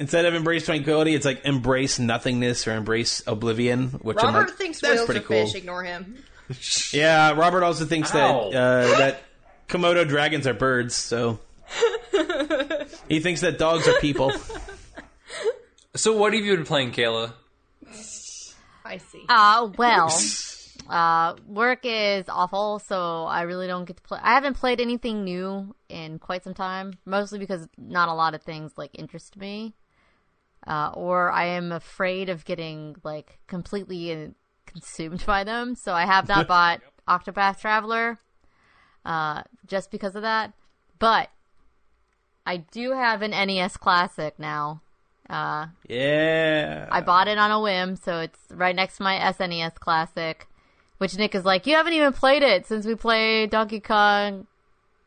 Instead of embrace tranquility, it's like embrace nothingness or embrace oblivion, which I'm Robert like, thinks that's whales pretty are cool. fish. Ignore him. Yeah, Robert also thinks that uh, that Komodo dragons are birds, so he thinks that dogs are people. so what have you been playing, Kayla? I see. Uh, well, uh, work is awful, so I really don't get to play. I haven't played anything new in quite some time, mostly because not a lot of things like interest me, uh, or I am afraid of getting like completely uh, consumed by them. So I have not bought Octopath Traveler, uh, just because of that. But I do have an NES Classic now. Uh, Yeah, I bought it on a whim, so it's right next to my SNES Classic, which Nick is like, "You haven't even played it since we played Donkey Kong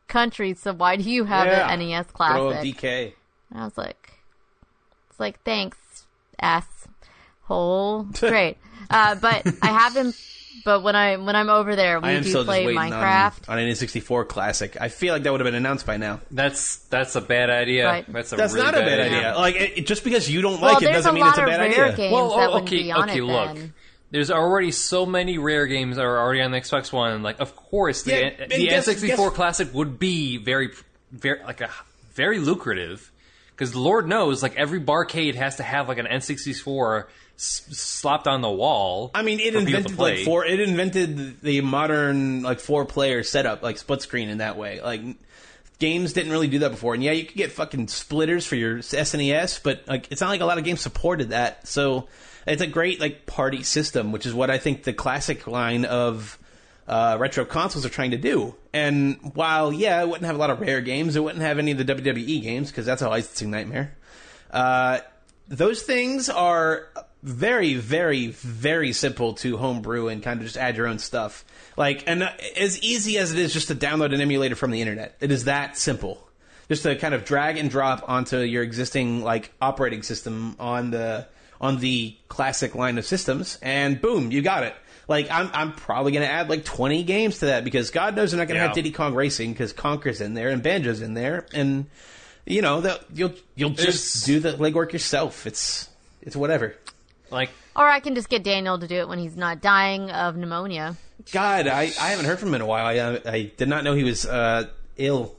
Country, so why do you have Yeah. an NES Good old Classic?" DK. And I was like, It's like, thanks, ass hole. Great. uh, but I haven't. But when I when I'm over there, we I am do still play just Minecraft. on, on an N64 classic. I feel like that would have been announced by now. That's that's a bad idea. Right. That's a That's really not a bad idea. idea. Like it, it- just because you don't well, like it doesn't mean it's a bad idea. Well, oh, okay, okay. Look, then. There's already so many rare games that are already on the Xbox One. Like, of course, the, Yeah, the guess- N64 guess- Classic would be very, very like a very lucrative because Lord knows, like every barcade has to have like an N64 s- slapped on the wall. I mean, it for people to invented like four. It invented the modern like four player setup, like split screen in that way. Like games didn't really do that before. And yeah, you could get fucking splitters for your SNES, but like it's not like a lot of games supported that. So it's a great like party system, which is what I think the classic line of uh, retro consoles are trying to do. And while yeah, it wouldn't have a lot of rare games, it wouldn't have any of the WWE games because that's a licensing nightmare. Uh, those things are very, very, very simple to homebrew and kind of just add your own stuff. Like, and uh, as easy as it is just to download an emulator from the internet, it is that simple. Just to kind of drag and drop onto your existing like operating system on the on the classic line of systems, and boom, you got it. Like, I'm I'm probably gonna add like 20 games to that because God knows I'm not gonna Yeah. have Diddy Kong Racing because Conker's in there and Banjo's in there, and you know that you'll you'll just There's- do the legwork yourself. It's it's whatever. Like Or I can just get Daniel to do it when he's not dying of pneumonia. God, I, I haven't heard from him in a while. I, uh, I did not know he was uh, ill.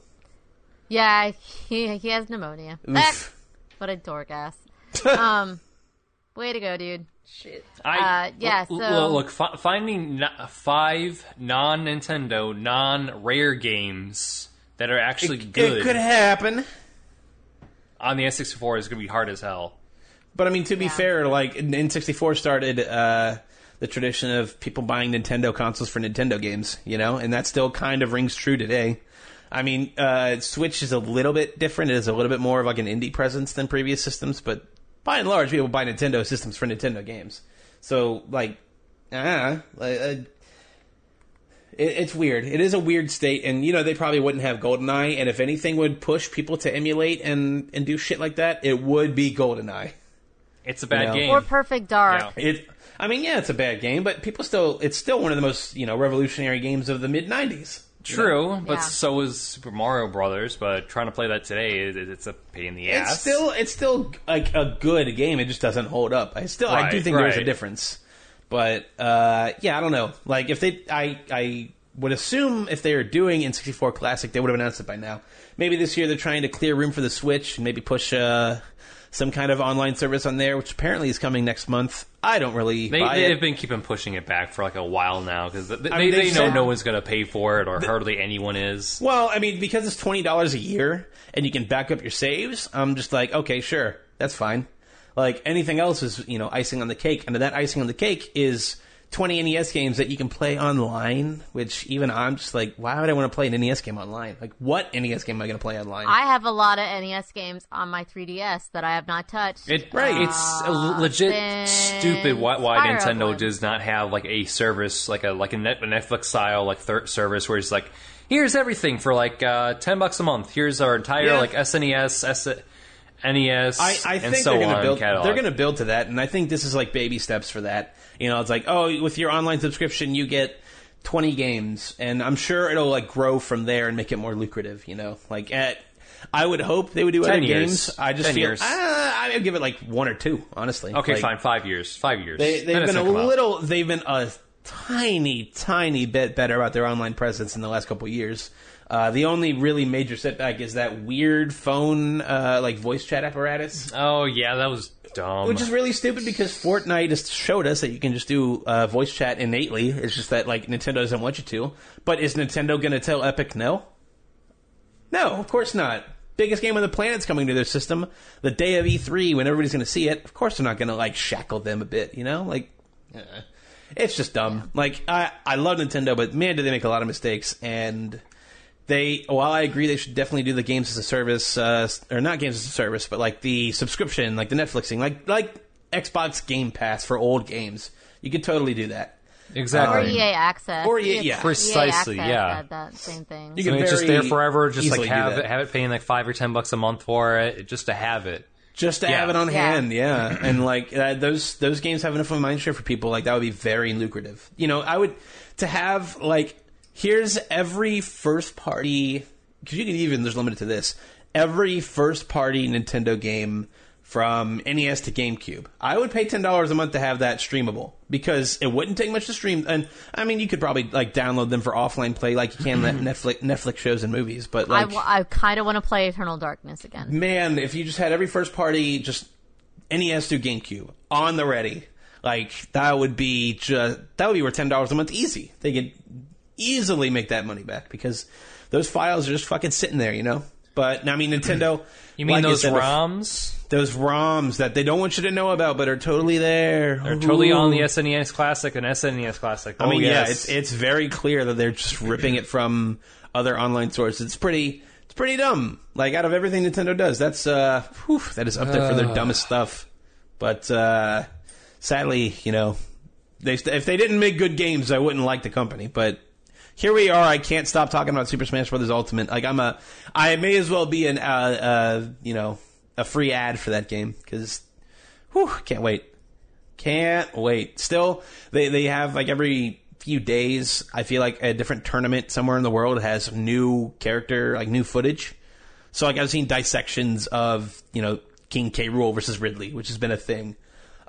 Yeah, he he has pneumonia. Oof. Ah, what a dork ass. um, way to go, dude. Shit. I Uh, yeah, look, so- look fi- finding n- five non Nintendo non rare games that are actually good It could happen. on the N64 is going to be hard as hell. But I mean, to be Yeah. fair, like N64 started uh, the tradition of people buying Nintendo consoles for Nintendo games, you know, and that still kind of rings true today. I mean, uh, Switch is a little bit different. It is a little bit more of like an indie presence than previous systems, but by and large, people buy Nintendo systems for Nintendo games. So, like, ah, like, uh, it, it's weird. It is a weird state, and you know they probably wouldn't have GoldenEye. And if anything would push people to emulate and and do shit like that, it would be GoldenEye. It's a bad Yeah. game. Or Perfect Dark. Yeah. It. I mean, yeah, it's a bad game, but people still. It's still one of the most you know revolutionary games of the mid '90s. True, but Yeah. so is Super Mario Brothers. But trying to play that today, it, it's a pain in the ass. It's still it's still like a good game. It just doesn't hold up. I still I do Right, think there's a difference, but uh, yeah, I don't know. Like if they, I I would assume if they are doing N64 Classic, they would have announced it by now. Maybe this year they're trying to clear room for the Switch and maybe push uh, some kind of online service on there, which apparently is coming next month. I don't really They, it. been keeping pushing it back for like a while now because they, I mean, they, they've know said- no one's going to pay for it or hardly anyone is. Well, I mean, because it's twenty dollars a year and you can back up your saves, I'm just like, okay, sure, that's fine. Like anything else is, you know, icing on the cake, and that icing on the cake is twenty NES games that you can play online. Which even I'm just like, why would I want to play an NES game online? Like, what NES game am I going to play online? I have a lot of NES games on my 3DS that I have not touched. It, Right. It's a l- legit stupid why, why Nintendo Emblem. does not have like a service like a like a, a Netflix style like third service where it's like here's everything for like uh, ten bucks a month. Here's our entire Yeah. like SNES, S- NES, I, I and think so they're going on to build. catalog. They're going to build to that, and I think this is like baby steps for that. You know, it's like, oh, with your online subscription, you get twenty games, and I'm sure it'll like grow from there and make it more lucrative. You know, like at. I would hope they would do 10 other years. games. I just 10 feel years. Uh, I would give it like one or two, honestly. Okay, Like, fine. Five years. Five years. They, they've been a gonna out. little. They've been a tiny, tiny bit better about their online presence in the last couple of years. Uh, the only really major setback is that weird phone, uh, like voice chat apparatus. Oh yeah, that was dumb. Which is really stupid because Fortnite has showed us that you can just do uh, voice chat innately. It's just that like Nintendo doesn't want you to. But is Nintendo going to tell Epic no? No, of course not. Biggest game on the planet's coming to their system the day of E3 when everybody's going to see it. Of course they're not going to like shackle them a bit, you know? Like, uh, it's just dumb. Like I I love Nintendo, but man, do they make a lot of mistakes and. They, while I agree they should definitely do the games as a service, uh, or not games as a service, but like the subscription, like the Netflixing, like like Xbox Game Pass for old games. You could totally do that. Exactly. Or. EA Access. Or EA EA yeah. Precisely, Access yeah. that same thing. You So can it's just very there forever. Just like have it, have it paying like five or ten bucks a month for it, just to have it. just to Yeah. have it on Yeah. hand. Yeah, and like uh, those those games have enough of a mind share for people. Like that would be very lucrative. You know, I would to have like here's every first party because you can even there's limited to this every first party Nintendo game from NES to GameCube. I would pay ten dollars a month to have that streamable because it wouldn't take much to stream. And I mean, you could probably like download them for offline play, like you can Netflix Netflix shows and movies. But I, like, w- I kind of want to play Eternal Darkness again. man, if you just had every first party just NES to GameCube on the ready, like that would be just that would be worth ten dollars a month easy. They could easily make that money back because those files are just fucking sitting there, you know. But I mean, Nintendo. You mean like those said, ROMs? Those ROMs that they don't want you to know about, but are totally there. They're totally on the Ooh. SNES Classic and SNES Classic. I mean, oh, yeah, it's it's very clear that they're just ripping it from other online sources. It's pretty it's pretty dumb. Like out of everything Nintendo does, that's uh whew, that is up there for their dumbest stuff. But uh sadly, you know, they if they didn't make good games, I wouldn't like the company, but here we are. I can't stop talking about Super Smash Bros. Ultimate. Like I'm a, I may as well be an, uh, uh, you know, a free ad for that game because, whew, can't wait. Can't wait. Still, they they have like every few days. I feel like a different tournament somewhere in the world has new character, like new footage. So like I've seen dissections of you know King K. Rool versus Ridley, which has been a thing,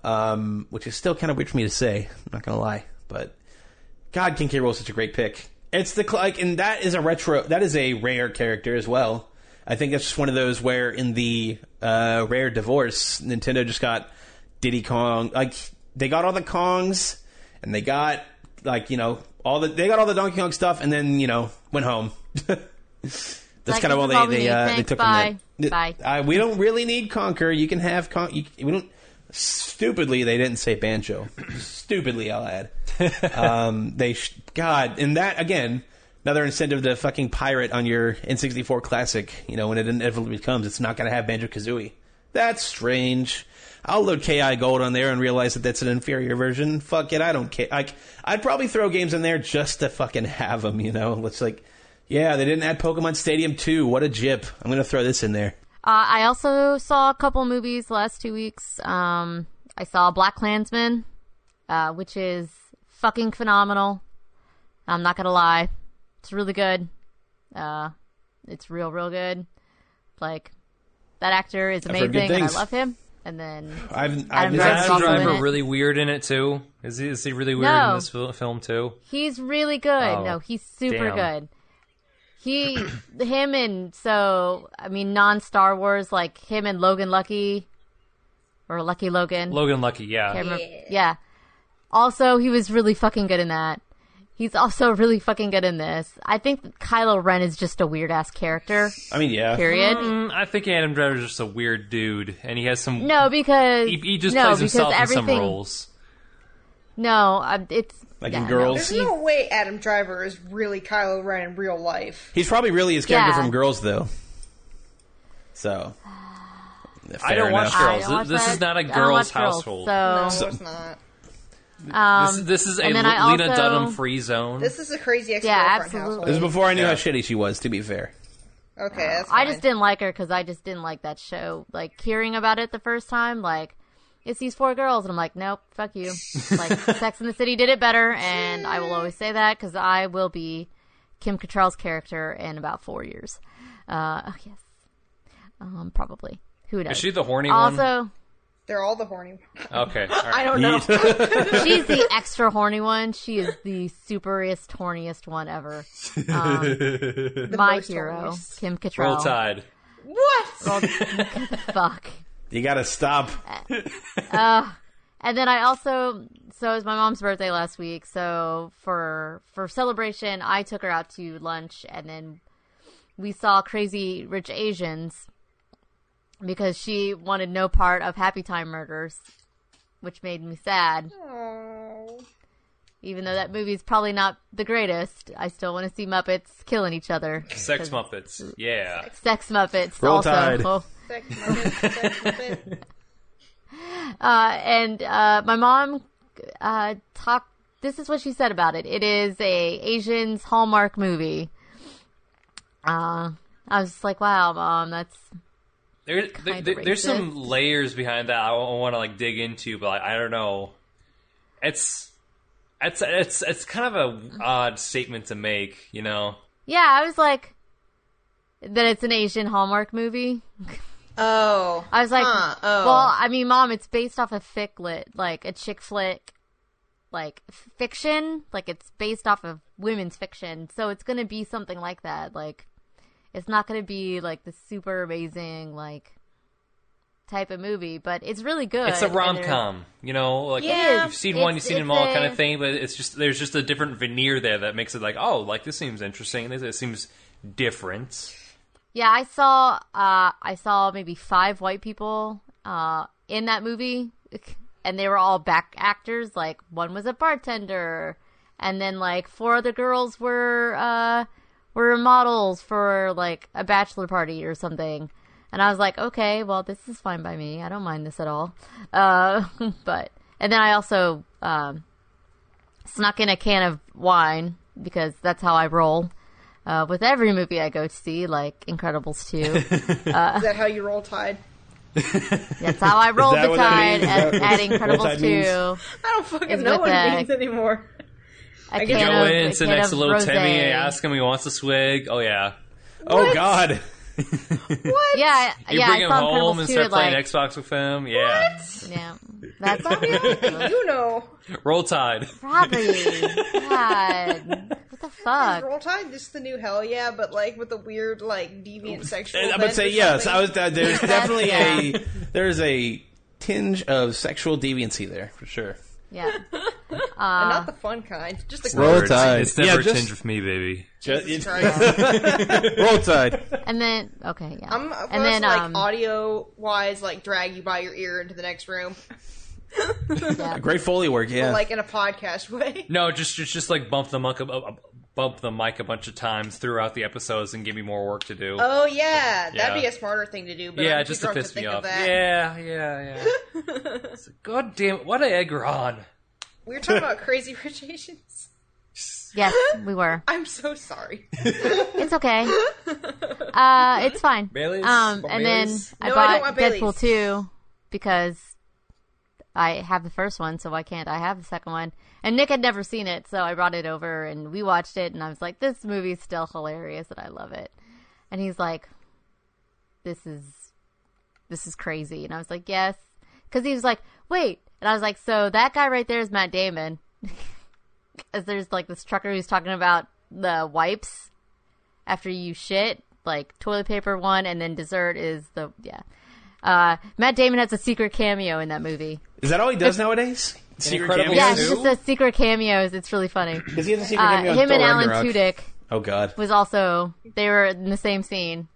um, which is still kind of weird for me to say. I'm not gonna lie, but God, King K. Rool is such a great pick. It's the like, and that is a retro. That is a rare character as well. I think that's just one of those where in the uh, rare divorce, Nintendo just got Diddy Kong. Like they got all the Kongs, and they got like you know all the they got all the Donkey Kong stuff, and then you know went home. that's Like, kind of all they they, uh, they took bye. from. Bye. Uh, we don't really need Conker. You can have Con. You, we don't. Stupidly, they didn't say Banjo. Stupidly, I'll add. um, they sh- God, and that again, another incentive to fucking pirate on your N64 Classic. You know, when it inevitably comes, it's not going to have Banjo Kazooie. That's strange. I'll load KI Gold on there and realize that that's an inferior version. Fuck it, I don't care. Like, I'd probably throw games in there just to fucking have them. You know, it's like, yeah, they didn't add Pokemon Stadium 2. What a jip! I'm going to throw this in there. Uh, I also saw a couple movies the last two weeks. Um, I saw Black Klansman, uh, which is fucking phenomenal. I'm not gonna lie, it's really good. Uh, it's real, real good. Like that actor is I've heard good amazing, and I love him. And then I've, I've Is Adam Driver really weird in it too? Is he, is he really weird No. in this film too? He's really good. Oh, no, he's super damn. good. He, him, and so I mean, non Star Wars, like him and Logan Lucky, or Lucky Logan. Logan Lucky, yeah. Can't yeah. Also, he was really fucking good in that. He's also really fucking good in this. I think that Kylo Ren is just a weird ass character. I mean, yeah. Period. Mm, I think Adam Driver's just a weird dude, and he has some. No, because he, he just no, plays because himself in some roles. No, um, it's Like yeah, in no, Girls? There's no way Adam Driver is really Kylo Ren in real life. He's probably really his character Yeah. from Girls, though. So. I don't watch enough. I Girls. don't watch This that. is not a don't girl's watch Girls, household. No, So, it's not. um, this, this is a and then Lena Dunham free zone. This is a crazy ex Yeah, girlfriend absolutely. This is before I knew Yeah. how shitty she was, to be fair. Okay, that's I just didn't like her because I just didn't like that show. Like hearing about it the first time, like it's these four girls, and I'm like, nope, fuck you. like Sex in the City did it better, and I will always say that because I will be Kim Cattrall's character in about four years. Uh, oh, yes, um, probably. Who knows? is she the horny one? also, They're all the horny. Okay. all right. I don't know. she's the extra horny one. She is the superest, horniest one ever. Um, my hero, horniest. Kim Cattrall. Roll Tide. what? Roll- Fuck. You gotta stop. Uh, and then I also so it was my mom's birthday last week, so for for celebration I took her out to lunch and then we saw Crazy Rich Asians because she wanted no part of Happy Time Murders, which made me sad. Oh. Even though that movie's probably not the greatest, I still want to see Muppets killing each other. Sex Muppets. Yeah. Sex Muppets Roll also. Tide. Oh. Sex Muppet, sex Muppet. Uh, and uh, my mom uh, talked. This is what she said about it. It is a Asians Hallmark movie. Uh, I was just like, "Wow, mom, that's There, there, there- there's some layers behind that I want to like dig into, but like, I don't know. It's it's it's it's kind of a odd statement to make, you know. Yeah, I was like, that it's an Asian Hallmark movie. Oh, I was like, Huh, oh. well, I mean, mom, it's based off a fic lit, like a chick flick, like fiction. Like it's based off of women's fiction, so it's gonna be something like that. Like, it's not gonna be like the super amazing like type of movie, but it's really good. It's a rom com, you know. Like Yeah. you've seen one, you've seen them all, kind of thing. But it's just there's just a different veneer there that makes it like, oh, like this seems interesting. This it seems different. Yeah, I saw uh I saw maybe five white people uh in that movie and they were all back actors. Like one was a bartender and then like four other girls were uh were models for like a bachelor party or something. And I was like, okay, well this is fine by me. I don't mind this at all. Uh but and then I also um snuck in a can of wine because that's how I roll uh, with every movie I go to see, like Incredibles 2. is that how you roll Tide? That's how I roll that the what that tide means? at, at Incredibles 2. means? I don't fucking know with what the- it means anymore. A guess- can Go of, in, a sit next to little rosé. Timmy, ask him he wants a swig. Oh yeah, Oh God! What? Yeah, you yeah, bring I him home Incredibles and start at, playing like, Xbox with him. Yeah, Yeah, that's probably, You know, roll tide. probably. God, what the fuck? roll Tide. This is the new Hell Yeah, but like with a weird like deviant sexual. I would bent say yes. something. I was. Uh, there's definitely yeah. a there's a tinge of sexual deviancy there for sure. Yeah, And not the fun kind. Just the Roll gross. Tide. It's never Yeah, a just- tinge with me, baby. Jesus Just- Roll Tide. and then okay, yeah, I'm and and then like um, audio wise, like drag you by your ear into the next room, yeah. Great foley work. Yeah. like in a podcast way. No, just just just like bump the mic, uh, bump the mic a bunch of times throughout the episodes and give me more work to do. Oh yeah, that'd be a smarter thing to do. But yeah, I'm just to drunk piss me think of off. that. Yeah, yeah, yeah. It's like, God damn it! What a egg we're on. We were talking about Crazy Rich Asians. yes, we were. I'm so sorry. It's okay. Uh, it's fine. Baileys? Um, Want and then I No, I bought don't want Deadpool 2 because I have the first one, so why can't I have the second one? And Nick had never seen it, so I brought it over and we watched it, and I was like, this movie's still hilarious and I love it. And he's like, this is, this is crazy. And I was like, yes. Cause he was like, wait. And I was like, so that guy right there is Matt Damon. Cause there's like this trucker who's talking about the wipes after you shit, like toilet paper one, and then dessert is the yeah. Uh, Matt Damon has a secret cameo in that movie. Is that all he does nowadays? Secret Incredible Yeah, cameos? it's just a secret cameos. It's really funny. Does he have a secret Uh, cameo? him and Alan Ragnarok? Tudyk Oh God. was also they were in the same scene.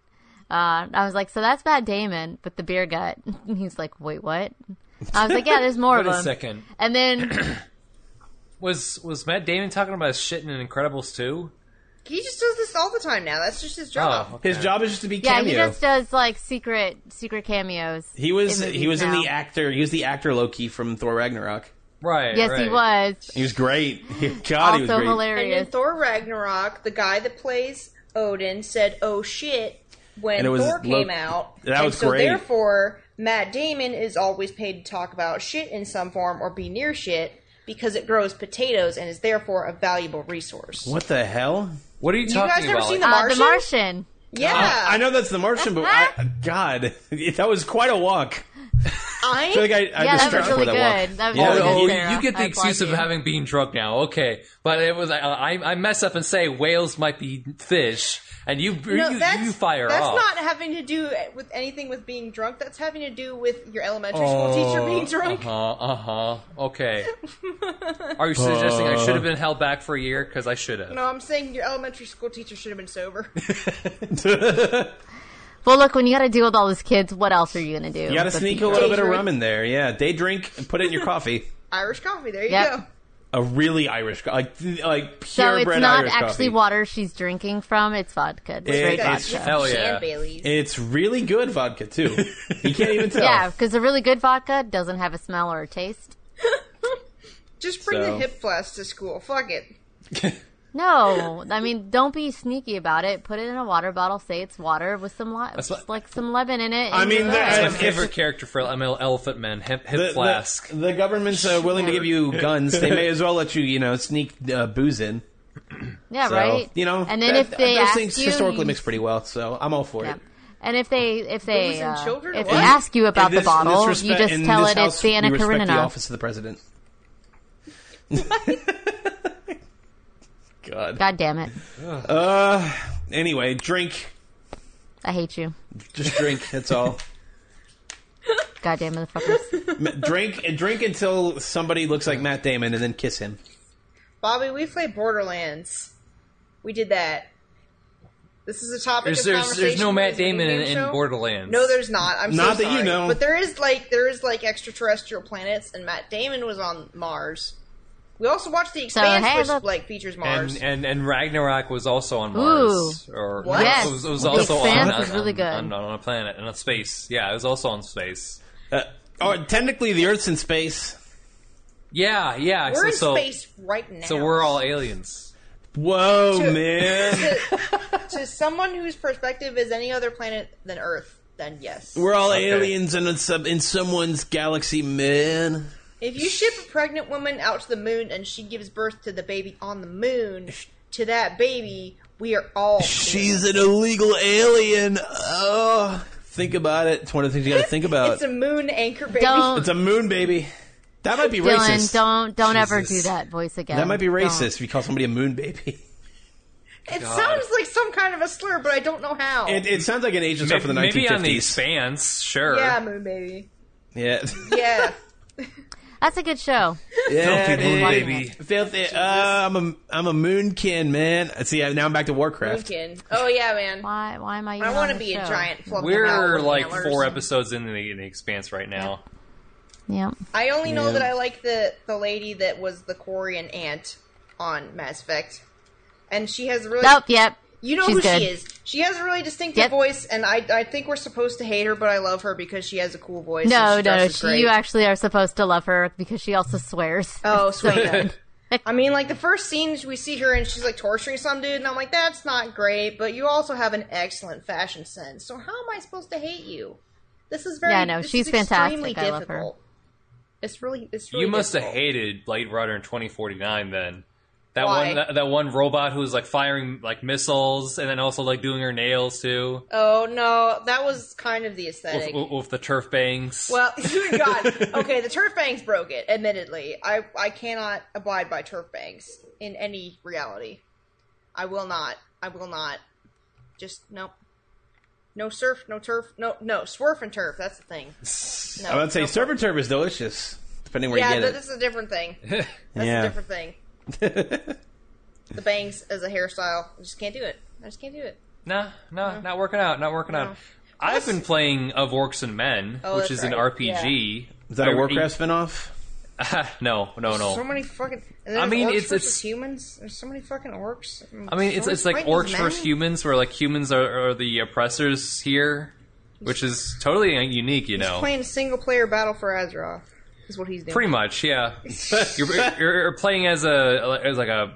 Uh, I was like, so that's Matt Damon with the beer gut. And He's like, wait, what? I was like, yeah, there's more Wait of a them. second. And then Was was Matt Damon talking about his shit in Incredibles too? He just does this all the time now. That's just his job. Oh, okay. His job is just to be cameo. yeah, he just does like secret secret cameos. He was he movies was in the actor. He was the actor Loki from Thor Ragnarok. Right. Yes, right. he was. He was great. God, he was also great. And in hilarious. Thor Ragnarok, the guy that plays Odin said, "Oh shit," when it was Thor Lo- came out. That and was so great. therefore, Matt Damon is always paid to talk about shit in some form or be near shit because it grows potatoes and is therefore a valuable resource. What the hell? What are you You talking guys never about? seen Like- The Uh, the Martian? Martian. Yeah, I know that's the Martian, but I, God, that was quite a walk. I feel like I, I Yeah, just that was really for good. that. That was Yeah. really Oh, good. You get the I excuse of you. having been drunk now. Okay, but it was I, I I mess up and say whales might be fish, and you no, you, that's you fire that's off. not having to do with anything with being drunk. That's having to do with your elementary school teacher being drunk. Uh huh. Uh huh. Okay. Are you suggesting I should have been held back for a year? Because I should have. No, I'm saying your elementary school teacher should have been sober. Well, look, when you got to deal with all those kids, what else are you gonna do? You got to but sneak a little drunk? bit of rum in there. Yeah, day drink and put it in your coffee. Irish coffee. There you Yep. go. A really Irish, co- like like So it's not Irish actually coffee. water she's drinking from; it's vodka. It's It- straight it's- vodka. Hell yeah. It's really good vodka too. You can't even tell. Yeah, because a really good vodka doesn't have a smell or a taste. Just bring So- the hip flask to school. Fuck it. No, I mean, don't be sneaky about it. Put it in a water bottle. Say it's water with some li- That's what- like some lemon in it. I mean, you're. That's my favorite character for ML Elephant Man, Hip, hip The, Flask. the, the government's uh, willing to give you guns. They may as well let you, you know, sneak uh, booze in. yeah, So, right. You know, and then that- if they those ask things you, historically you- mix pretty well. So I'm all for Yeah. it. And if they if they uh, children if what? they ask you about this- the bottle, respect- you just tell it house, it's the Anna Karenina. the office of the president. God. God damn it! Uh. Anyway, drink. I hate you. Just drink. That's all. Goddamn motherfuckers. M- drink and drink until somebody looks like Matt Damon, and then kiss him. Bobby, we played Borderlands. We did that. This is a topic There's, of there's, conversation. there's no Matt this video Damon in, game in show. Borderlands. No, there's not. I'm Not so that you sorry. know. But there is like there is like extraterrestrial planets, and Matt Damon was on Mars. We also watched The Expanse, hey, which look- like features Mars. and, and and Ragnarok was also on Mars. Or What? Yes. It was, it was The also on, Expanse on, was really good. on, on a planet in a space. Yeah, it was also on space. Uh, oh, technically, the Earth's in space. Yeah, yeah. We're so, in so, space right now. so we're all aliens. Whoa, To- man! to, to someone whose perspective is any other planet than Earth. Then yes. We're all Okay. aliens in some in someone's galaxy, man. If you ship a pregnant woman out to the moon and she gives birth to the baby on the moon, to that baby, we are all. She's an illegal alien. Oh, think about it. It's one of the things you got to think about. It's a moon anchor baby. Don't It's a moon baby. That might be Dylan, racist. don't don't ever do that voice again. That might be Don't. racist if you call somebody a moon baby. It sounds like some kind of a slur, but I don't know how. It, it sounds like an Asian stuff Maybe, from the maybe on the 1950s. Expanse, sure. yeah, moon baby. Yeah. Yeah. That's a good show. yeah, Filthy it moon is. baby. Filthy. Uh, I'm a I'm a moonkin, man. See, now I'm back to Warcraft. Moonkin. Oh yeah, man. Why why am I? Even I want to to be a giant fluffy We're like antlers. four episodes in the, in the Expanse right now. Yeah. I only know Yeah. that I like the the lady that was the Korean aunt on Mass Effect, and she has really Nope. Yep. You know she's who good. she is. She has a really distinctive Yep. voice, and I I think we're supposed to hate her, but I love her because she has a cool voice. No, and she no, no. dresses She, great. you actually are supposed to love her because she also swears. Oh, It's so sweet. I mean, like the first scene, we see her and she's like torturing some dude, and I'm like, that's not great. But you also have an excellent fashion sense. So how am I supposed to hate you? This is very. Yeah, no, this she's is fantastic. Extremely I love her. difficult. It's really, it's really. You must have difficult. hated Blade Runner in 2049 then. That Why? one, that, that one robot who was like firing like missiles and then also like doing her nails too, Oh no, that was kind of the aesthetic. with, with the turf bangs. Well, God, okay, the turf bangs broke it. Admittedly, I I cannot abide by turf bangs in any reality. I will not. I will not. Just no. No surf, no turf, no no swerf and turf. That's the thing. No, I would say no surf and turf is delicious, depending where Yeah, you but get this is a different thing. That's Yeah. a different thing. It. The bangs as a hairstyle, I just can't do it. I just can't do it. no, no, not working out, not working No. out. I've been playing Of Orcs and Men, Oh, which that's is an right. RPG. is that a I- Warcraft spinoff? no, no, no. So many fucking. I mean, orcs it's- it's- humans. There's so many fucking orcs. I mean, it's So it's like orcs men. versus humans, where like humans are, are the oppressors here, which is totally unique, you know. Playing a single player battle for Azeroth is what he's doing. Pretty much, yeah. you're, you're playing as a as like a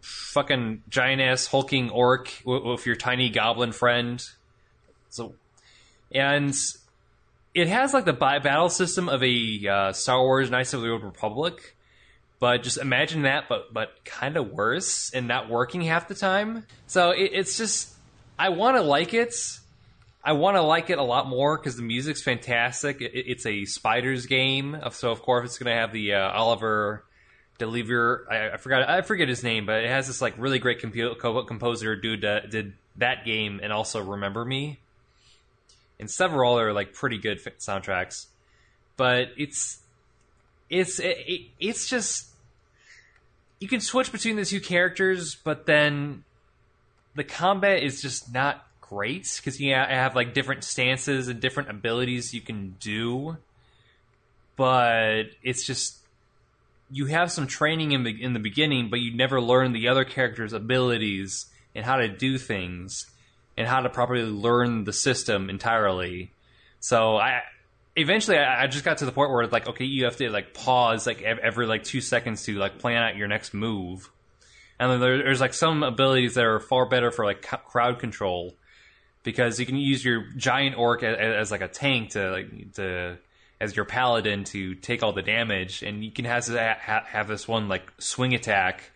fucking giant ass hulking orc with, with your tiny goblin friend. So, and it has like the battle system of a uh, Star Wars Knights of the Old Republic, but just imagine that, but but kind of worse and not working half the time. So it, it's just I want to like it. I want to like it a lot more because the music's fantastic. It, it's a spiders game, so of course it's going to have the uh, Oliver Deliver. I, I forgot. I forget his name, but it has this like really great compu- co- composer dude that did that game and also Remember Me, and several other like pretty good fi- soundtracks. But it's it's it, it, it's just you can switch between the two characters, but then the combat is just not great because you ha- have like different stances and different abilities you can do, but it's just you have some training in the in the beginning, but you never learn the other character's abilities and how to do things and how to properly learn the system entirely. So I eventually I I just got to the point where it's like okay, you have to like pause like ev- every like two seconds to like plan out your next move. and then there's like some abilities that are far better for like crowd control because you can use your giant orc as, as like a tank to like to as your paladin to take all the damage, and you can have ha- have this one like swing attack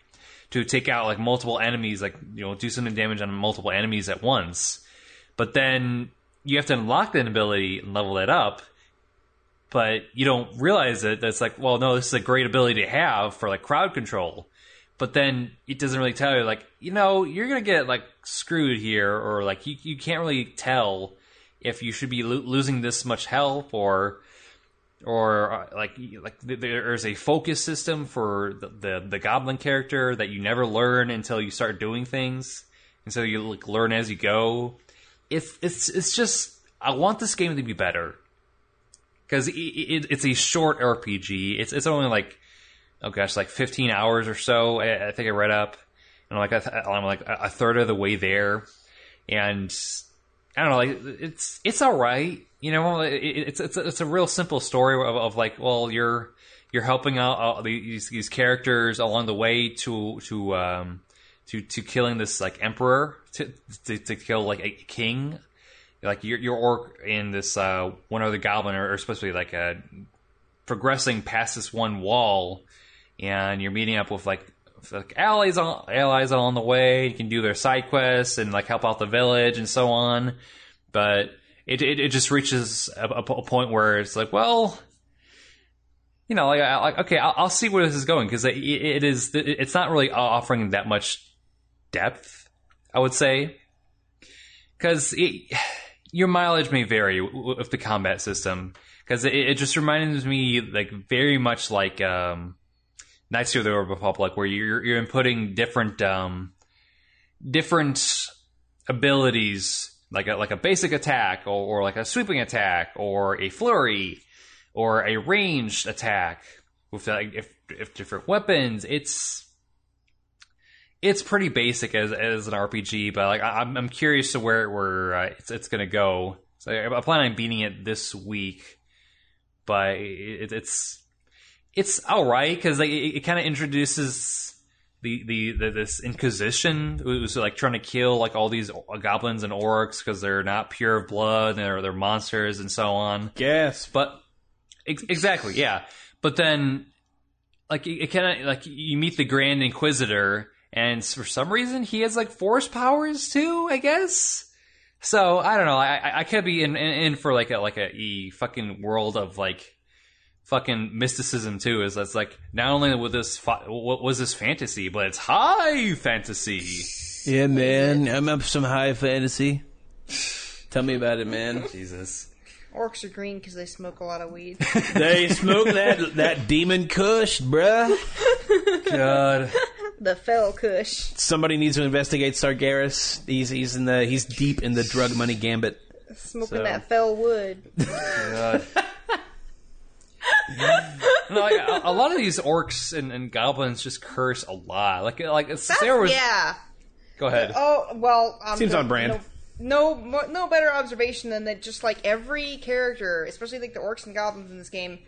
to take out like multiple enemies, like you know do some damage on multiple enemies at once. But then you have to unlock that ability and level that up. But you don't realize it. That's like, well, no, this is a great ability to have for like crowd control. But then it doesn't really tell you, like, you know, you're gonna get like screwed here, or like you you can't really tell if you should be lo- losing this much health or or uh, like like there's a focus system for the, the, the goblin character that you never learn until you start doing things, and so you like learn as you go. It's it's it's just I want this game to be better because it, it, it's a short RPG. It's it's only like oh gosh, like 15 hours or so. I, I think I read up, and I'm like I'm like a third of the way there, and I don't know, like it's it's all right. You know, it, it's it's it's a real simple story of, of like, well, you're you're helping out these these characters along the way to to um to to killing this like emperor to to, to kill like a king. Like your your orc in this uh, one other goblin are, are supposed to be like a progressing past this one wall, and you're meeting up with like like allies on allies along the way. You can do their side quests and like help out the village and so on. But it it, it just reaches a, a, point where it's like, well, you know, like, like okay, I'll, I'll, see where this is going because it, it is it's not really offering that much depth, I would say, because your mileage may vary with the combat system because it, it, just reminds me like very much like um, Knights of the Republic, where you're you're inputting different um, different abilities like a like a basic attack or, or like a sweeping attack or a flurry or a ranged attack with like if if different weapons. It's it's pretty basic as as an RPG, but like I'm I'm curious to where where uh, it's it's gonna go. So I plan on beating it this week, but it, it's it's all right because like it, it kind of introduces the, the, the this Inquisition who's like trying to kill like all these goblins and orcs because they're not pure of blood and they're they're monsters and so on. Yes, but ex- exactly, yeah. But then, like it, it kind of like you meet the Grand Inquisitor, and for some reason he has like force powers too. I guess. So I don't know. I I could be in, in, in for like a like a e fucking world of like fucking mysticism too. Is that's like not only with this what was this fantasy, but it's high fantasy. Yeah, man, I'm up some high fantasy. Tell me about it, man. Jesus. Orcs are green because they smoke a lot of weed. they smoke that that demon Kush, bruh. God. the fell Kush. Somebody needs to investigate Sargeras. He's he's in the he's deep in the drug money gambit. Smoking So- that fell wood. God. No, like, a, a lot of these orcs and, and goblins just curse a lot. Like, like it's, That's, there was. yeah. Go ahead. Oh well. Um, Seems no, on brand. No, no, no better observation than that. Just like every character, especially like the orcs and goblins in this game,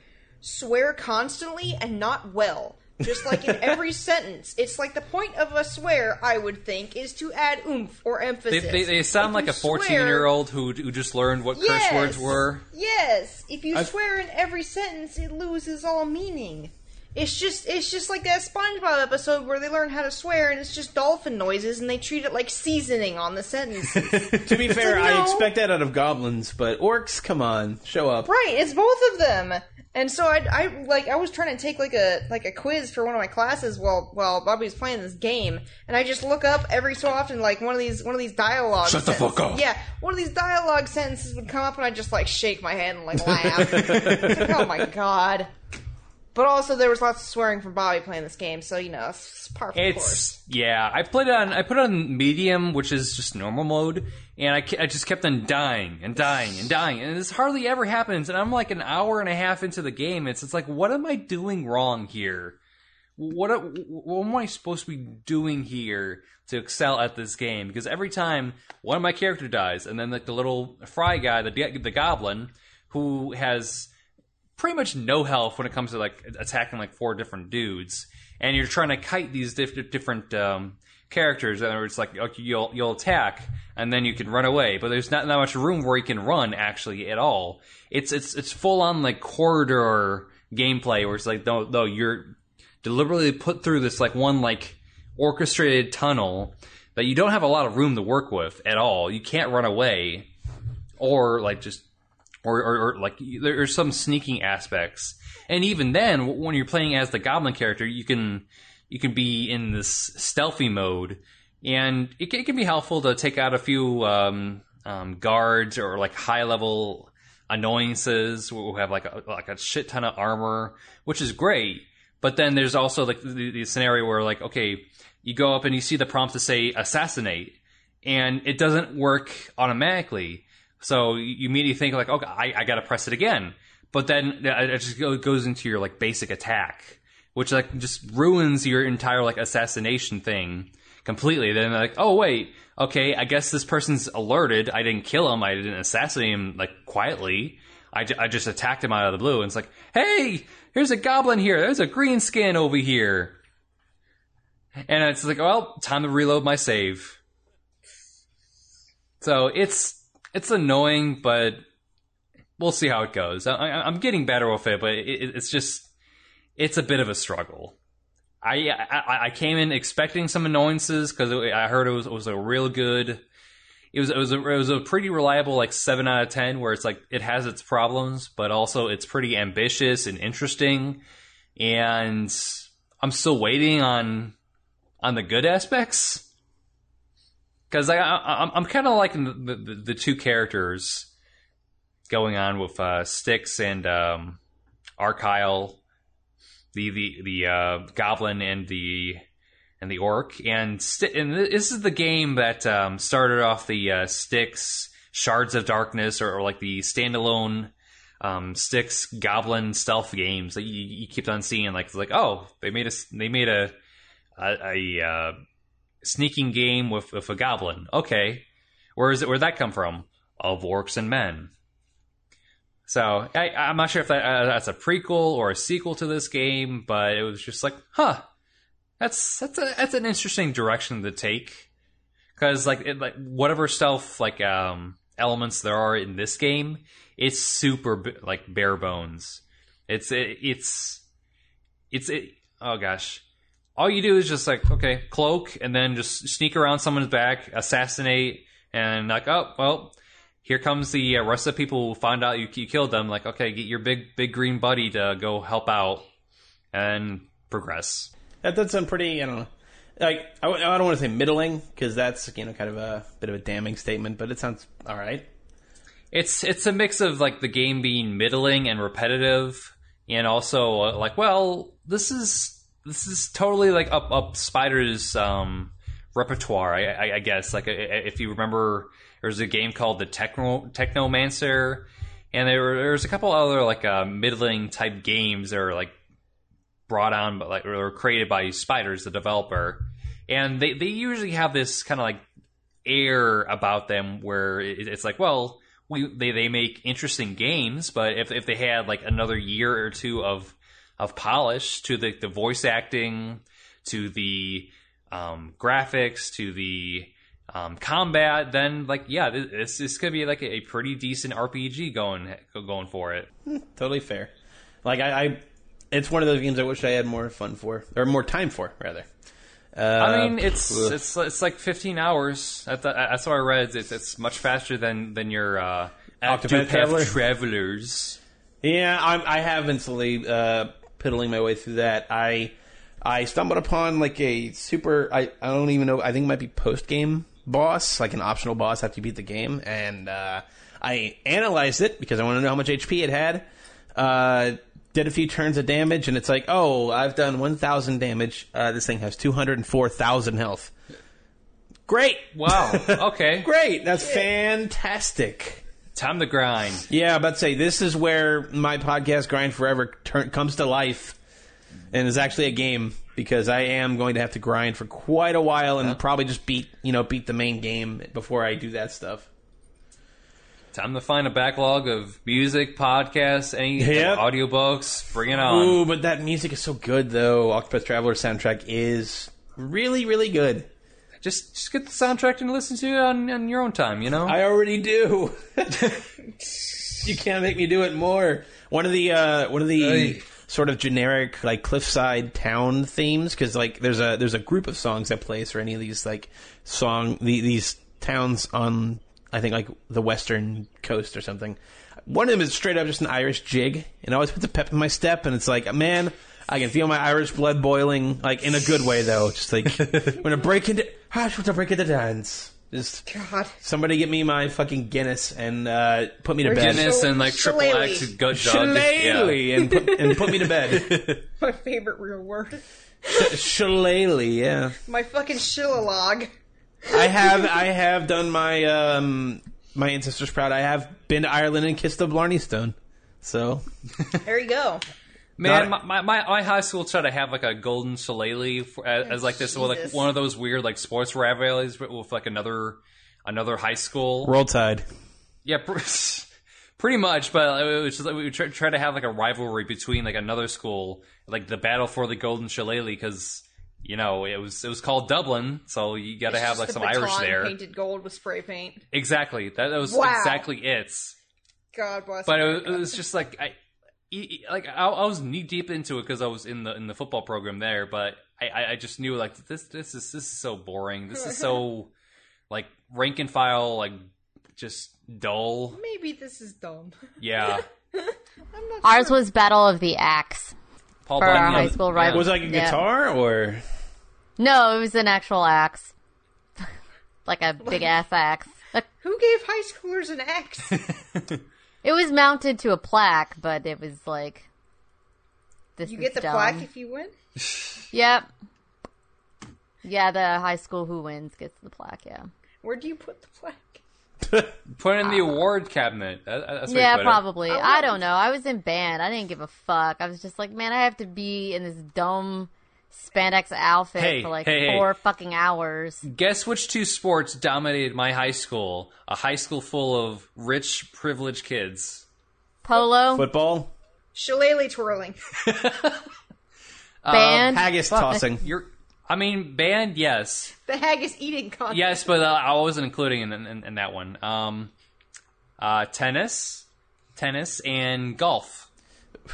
swear constantly and not well. Just like in every sentence, it's like the point of a swear. I would think is to add oomph or emphasis. they, they sound If like a fourteen-year-old who, who just learned what curse words were. Yes, if you I've- swear in every sentence, it loses all meaning. It's just it's just like that SpongeBob episode where they learn how to swear and it's just dolphin noises and they treat it like seasoning on the sentence. To be fair, like, I expect that out of goblins, but orcs, come on, show up. right, it's both of them. And so I, I like I was trying to take like a like a quiz for one of my classes while while Bobby was playing this game, and I just look up every so often like one of these one of these dialogue. Shut the fuck up. Yeah, one of these dialogue sentences would come up, and I just like shake my head and like laugh. It's like, oh my god! But also there was lots of swearing from Bobby playing this game, so you know it's par for the course. It's yeah. I played it on I put it on medium, which is just normal mode, and I, I just kept on dying and dying and dying, and this hardly ever happens. And I'm like an hour and a half into the game. It's it's like what am I doing wrong here? What what am I supposed to be doing here to excel at this game? Because every time one of my character dies, and then like the little fry guy, the the goblin, who has pretty much no health when it comes to like attacking like four different dudes, and you're trying to kite these diff- different um, characters. And it's like you'll you'll attack and then you can run away, but there's not that much room where you can run actually at all. It's it's it's full on like corridor gameplay where it's like no no you're deliberately put through this like one like orchestrated tunnel that you don't have a lot of room to work with at all. You can't run away or like just or, or, or like there's some sneaking aspects. And even then, when you're playing as the goblin character, you can you can be in this stealthy mode, and it, can- it can be helpful to take out a few um, um, guards or like high level annoyances who have like a, like a shit ton of armor, which is great. But then there's also like the, the scenario where like okay, you go up and you see the prompt to say assassinate, and it doesn't work automatically. So you immediately think like, okay, I, I got to press it again. But then it just goes into your like basic attack, which like just ruins your entire like assassination thing completely. Then like, oh wait, okay, I guess this person's alerted. I didn't kill him. I didn't assassinate him like quietly. I, I just attacked him out of the blue. And it's like, hey, here's a goblin here. There's a green skin over here. And it's like, well, time to reload my save. So it's it's annoying, but we'll see how it goes. I, I'm getting better with it, but it- it's just it's a bit of a struggle. I I, I came in expecting some annoyances because I heard it was it was a real good. It was it was a, it was a pretty reliable like seven out of ten where it's like it has its problems, but also it's pretty ambitious and interesting. And I'm still waiting on on the good aspects because I, I I'm, I'm kind of liking the, the the two characters going on with uh, and um, Arkail, the the the uh, goblin and the and the orc, and Sti and this is the game that um, started off the uh, Shards of Darkness, or, or like the standalone um, Goblin stealth games that you, you keep on seeing. Like like oh they made a they made a a, a uh, sneaking game with with a goblin. Okay, where is it? Where'd that come from? Of orcs and men. So I, I'm not sure if that, uh, that's a prequel or a sequel to this game, but it was just like, huh, that's that's a that's an interesting direction to take. Because like it, like whatever stealth like um, elements there are in this game, it's super like bare bones. It's it, it's it's it, oh gosh. All you do is just like okay, cloak, and then just sneak around someone's back, assassinate, and like oh well, here comes the uh, rest of the people who found out you, you killed them. Like, okay, get your big big green buddy to go help out and progress. That does sound pretty. I don't know. Like I, w- I don't want to say middling because that's you know kind of a bit of a damning statement, but it sounds all right. It's it's a mix of like the game being middling and repetitive, and also uh, like, well, this is this is totally like up up Spider's um, repertoire, I, I, I guess. Like, if you remember, there's a game called the Techno Technomancer, and there were, there's a couple other like uh, middling type games that are like brought on, but like or created by Spiders, the developer, and they they usually have this kind of like air about them where it, it's like, well, we they they make interesting games, but if if they had like another year or two of of polish to the the voice acting, to the um, graphics, to the um, combat, then like yeah, this this could be like a, pretty decent RPG going going for it. Totally fair. Like I, I, it's one of those games I wish I had more fun for or more time for rather. Uh, I mean, it's ugh. it's it's like 15 hours. That's that's what I read. It's, it's much faster than than your uh, Octopath Octopath Traveler? Travelers. Yeah, I'm, I have been slowly uh, piddling my way through that. I I stumbled upon like a super. I, I don't even know. I think it might be post game boss, like an optional boss after you beat the game, and uh, I analyzed it because I want to know how much HP it had. Uh, did a few turns of damage, and it's like, oh, I've done 1,000 damage. Uh, this thing has 204,000 health. Great, Wow. Okay. great. That's fantastic. Time to grind. Yeah, but say this is where my podcast grind forever turn, comes to life, and is actually a game because I am going to have to grind for quite a while and uh-huh. probably just beat you know beat the main game before I do that stuff. Time to find a backlog of music, podcasts, any uh, Yep. audiobooks. Bring it on. Ooh, but that music is so good though. Octopath Traveler soundtrack is really, really good. Just just get the soundtrack and listen to it on, on your own time. You know. I already do. you can't make me do it more. One of the uh, one of the Hey. sort of generic like cliffside town themes because like there's a there's a group of songs that plays for any of these like song the, these towns on I think like the western coast or something. One of them is straight up just an Irish jig, and I always puts a pep in my step. And it's like, man, I can feel my Irish blood boiling, like in a good way though. Just like when I break into, ah, when I break into dance. Just God. Somebody get me my fucking Guinness and uh, put me to bed. Guinness and like triple Shillelagh. X gut jug. Shillelagh and put, and put me to bed. My favorite real word. Shillelagh, yeah. My fucking shillalog. I have I have done my um my ancestors proud. I have been to Ireland and kissed a Blarney Stone. So There you go. Man, Not- my, my, my high school tried to have like a golden shillelagh for, as, as like this, well, like one of those weird like sports rivalries with, with like another another high school. roll tide. Yeah, pr- pretty much. But it was just like we would try, try to have like a rivalry between like another school, like the battle for the golden shillelagh, because you know it was it was called Dublin, so you got to have like some Irish there. Painted gold with spray paint. Exactly, that, that was Wow. exactly it. God bless. But it was, it was just like I, like I, I was knee deep into it because I was in the in the football program there. But I, I, I just knew like this this is this is so boring. This is so like rank and file, like just dull. Maybe this is dumb. Yeah, I'm not Ours sure. was Battle of the Axe. Paul For our high school rival. Was it like a Yeah. guitar or No, it was an actual axe. like a big ass axe. Who gave high schoolers an axe? It was mounted to a plaque, but it was like. This You is get the dumb. plaque if you win. Yep. Yeah, the high school who wins gets the plaque. Yeah. Where do you put the plaque? Put it in the ah. award cabinet. That's Yeah, probably. I I don't know. I was in band. I didn't give a fuck. I was just like, man, I have to be in this dumb spandex outfit Hey, for like hey, hey. four fucking hours. Guess which two sports dominated my high school? A high school full of rich, privileged kids. Polo, football? Shillelagh twirling. band. Haggis tossing. You're, I mean, band, yes. The haggis eating contest. Yes, but uh, I wasn't including in, in, in that one. Um, uh, tennis, tennis, and golf.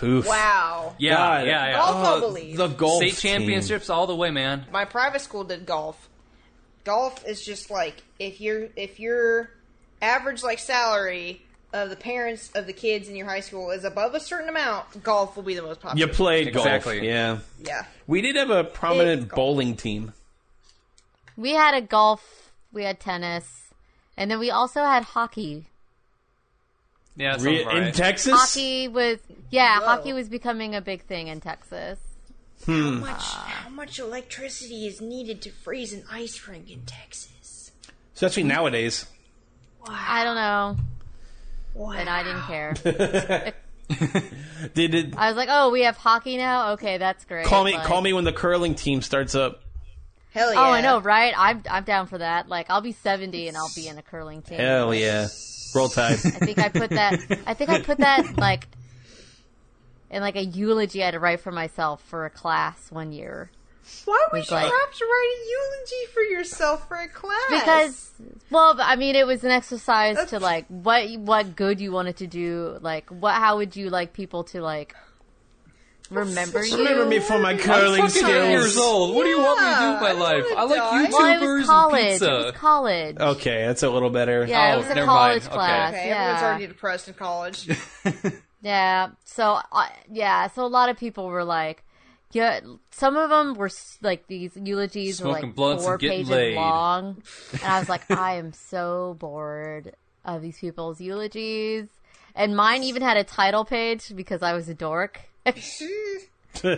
Oof. Wow. Yeah, God. yeah, yeah. Golf, I believe. the golf State team. championships all the way, man. My private school did golf. Golf is just like if you're if your average like salary of the parents of the kids in your high school is above a certain amount, golf will be the most popular. You played golf. Exactly. Yeah. yeah. We did have a prominent bowling team. We had a golf. We had tennis, and then we also had hockey. Yeah, Re- in right. Texas? Hockey was yeah, Whoa. hockey was becoming a big thing in Texas. Hmm. How much how much electricity is needed to freeze an ice rink in Texas? Especially nowadays. I don't know, Wow. and I didn't care. Did it I was like, oh, we have hockey now. Okay, that's great. call me Like- call me when the curling team starts up. Hell yeah. Oh, I know, right? I'm I'm down for that. Like, I'll be 70 and I'll be in a curling team. Hell yeah. Roll tide. I think I put that. I think I put that like in like a eulogy I had to write for myself for a class one year Why would was you like- have to write a eulogy for yourself for a class? because well, I mean, it was an exercise to like what what good you wanted to do. Like, what how would you like people to like remember you? Remember me for my I'm curling fucking eight years old. What do you want me to do with my Yeah, I life? I like wanna die. YouTubers Well, it was college. and It pizza. was college. Okay, that's a little better. Yeah, Oh, it was a never college mind. Okay. class. Okay, yeah. everyone's already depressed in college. Yeah. So uh, yeah. So a lot of people were like, yeah. Some of them were s- like these eulogies were Smoking like blunts four and getting pages laid. long, and I was like, I am so bored of these people's eulogies. And mine even had a title page because I was a dork.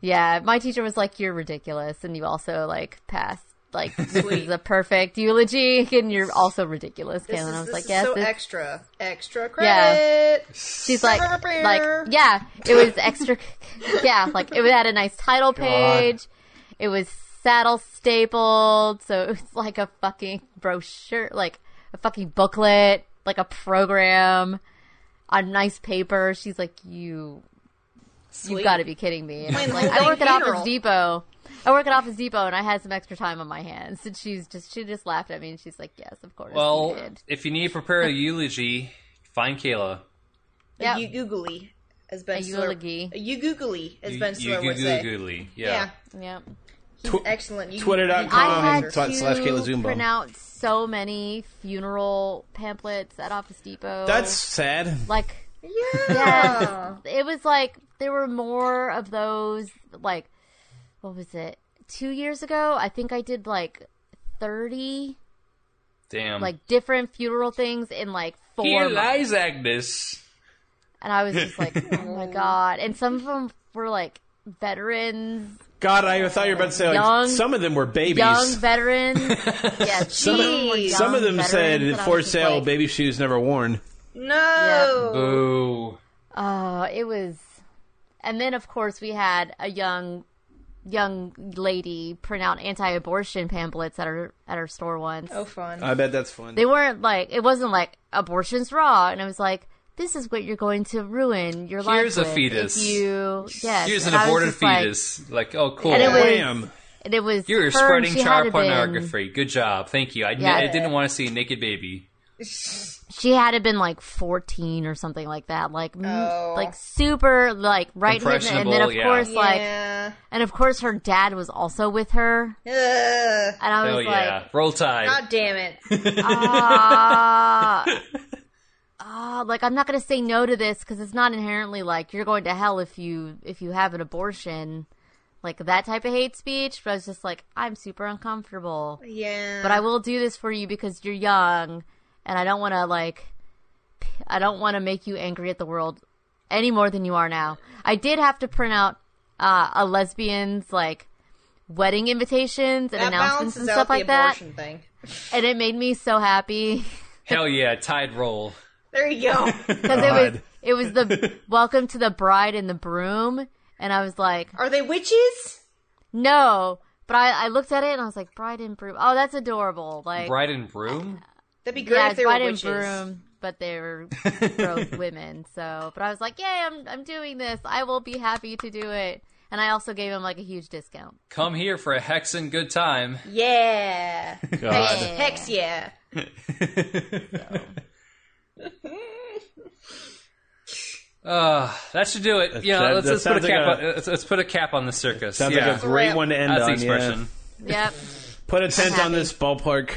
yeah, my teacher was like, "You're ridiculous," and you also like passed. Like this is a perfect eulogy, and you're also ridiculous, This Kaylin. is, I was like, "Yes." so this- extra. Extra Yeah. credit. She's like, like, yeah, it was extra. Yeah, like it had a nice title page. It was saddle stapled, so it was like a fucking brochure, like a fucking booklet. like a program on nice paper. She's like, you, Sweet. you've got to be kidding me. And I'm like, I work at Office. Depot. I work at Office Depot, and I had some extra time on my hands. And she's just, she just laughed at me, and she's like, yes, of course. Well, did. if you need to prepare a eulogy, find Kayla. Yeah. A you googly, as Ben A Stiller. eulogy. A you googly, as Ben you Stiller would googly say. googly. Yeah. Yeah. yeah. He's Tw- excellent. You- Twitter.com I had slash slash Kayla to Zumbo. print out so many funeral pamphlets at Office Depot. That's sad. like Yeah. yes, it was like there were more of those. Like what was it? Two years ago, I think I did like thirty Damn. like different funeral things in like four Here months, lies Agnes. and I was just like, oh my god! And some of them were like veterans, God, I thought you were about to say like Young- some of them were babies. young veterans. yeah, some, some of them young some of them said for sale, like, baby shoes never worn. No. Boo. Oh, it was, and then of course we had a young, young lady print out anti-abortion pamphlets at our at our store once. Oh, fun. I bet that's fun. They weren't like it wasn't like abortion's raw, and I was like, this is what you're going to ruin your life. Here's a with fetus. If you yes, Here's an and I aborted just like- fetus. Like, oh, cool. And it was- Wham. and it was You're her, spreading she child to been- pornography. Good job. Thank you. I, Yeah. I didn't want to see a naked baby. she had to been like 14 or something like that like Oh. like super like right hidden and then of yeah. course like yeah. and of course her dad was also with her Ugh. and i was yeah. like Roll Tide. God damn it. Ah. ah like i'm not gonna say no to this because it's not inherently like you're going to hell if you if you have an abortion like that type of hate speech but i was just like i'm super uncomfortable Yeah. but I will do this for you because you're young, and I don't want to like, I don't want to make you angry at the world any more than you are now. I did have to print out uh, a lesbian's like wedding invitations and that announcements balances and out stuff the like that, thing. and it made me so happy Hell yeah. Tide roll. There you go. because it was it was the welcome to the bride and the broom, and I was like, Are they witches? no. But I, I looked at it and I was like, bride and broom. Oh, that's adorable. Like, Bride and broom? That'd be great yeah, if it's they were bride and witches. broom, but they're both women. So, but I was like, yay, I'm I'm doing this. I will be happy to do it. And I also gave him like a huge discount. Come here for a hexen good time. Yeah. God. Hex yeah. Uh, that should do it. Yeah, that- let's, that let's put a cap. like on, let's, let's put a cap on the circus. Sounds yeah, like a great one to end that's on. the expression. Yep. Yeah. Put a tent on this ballpark.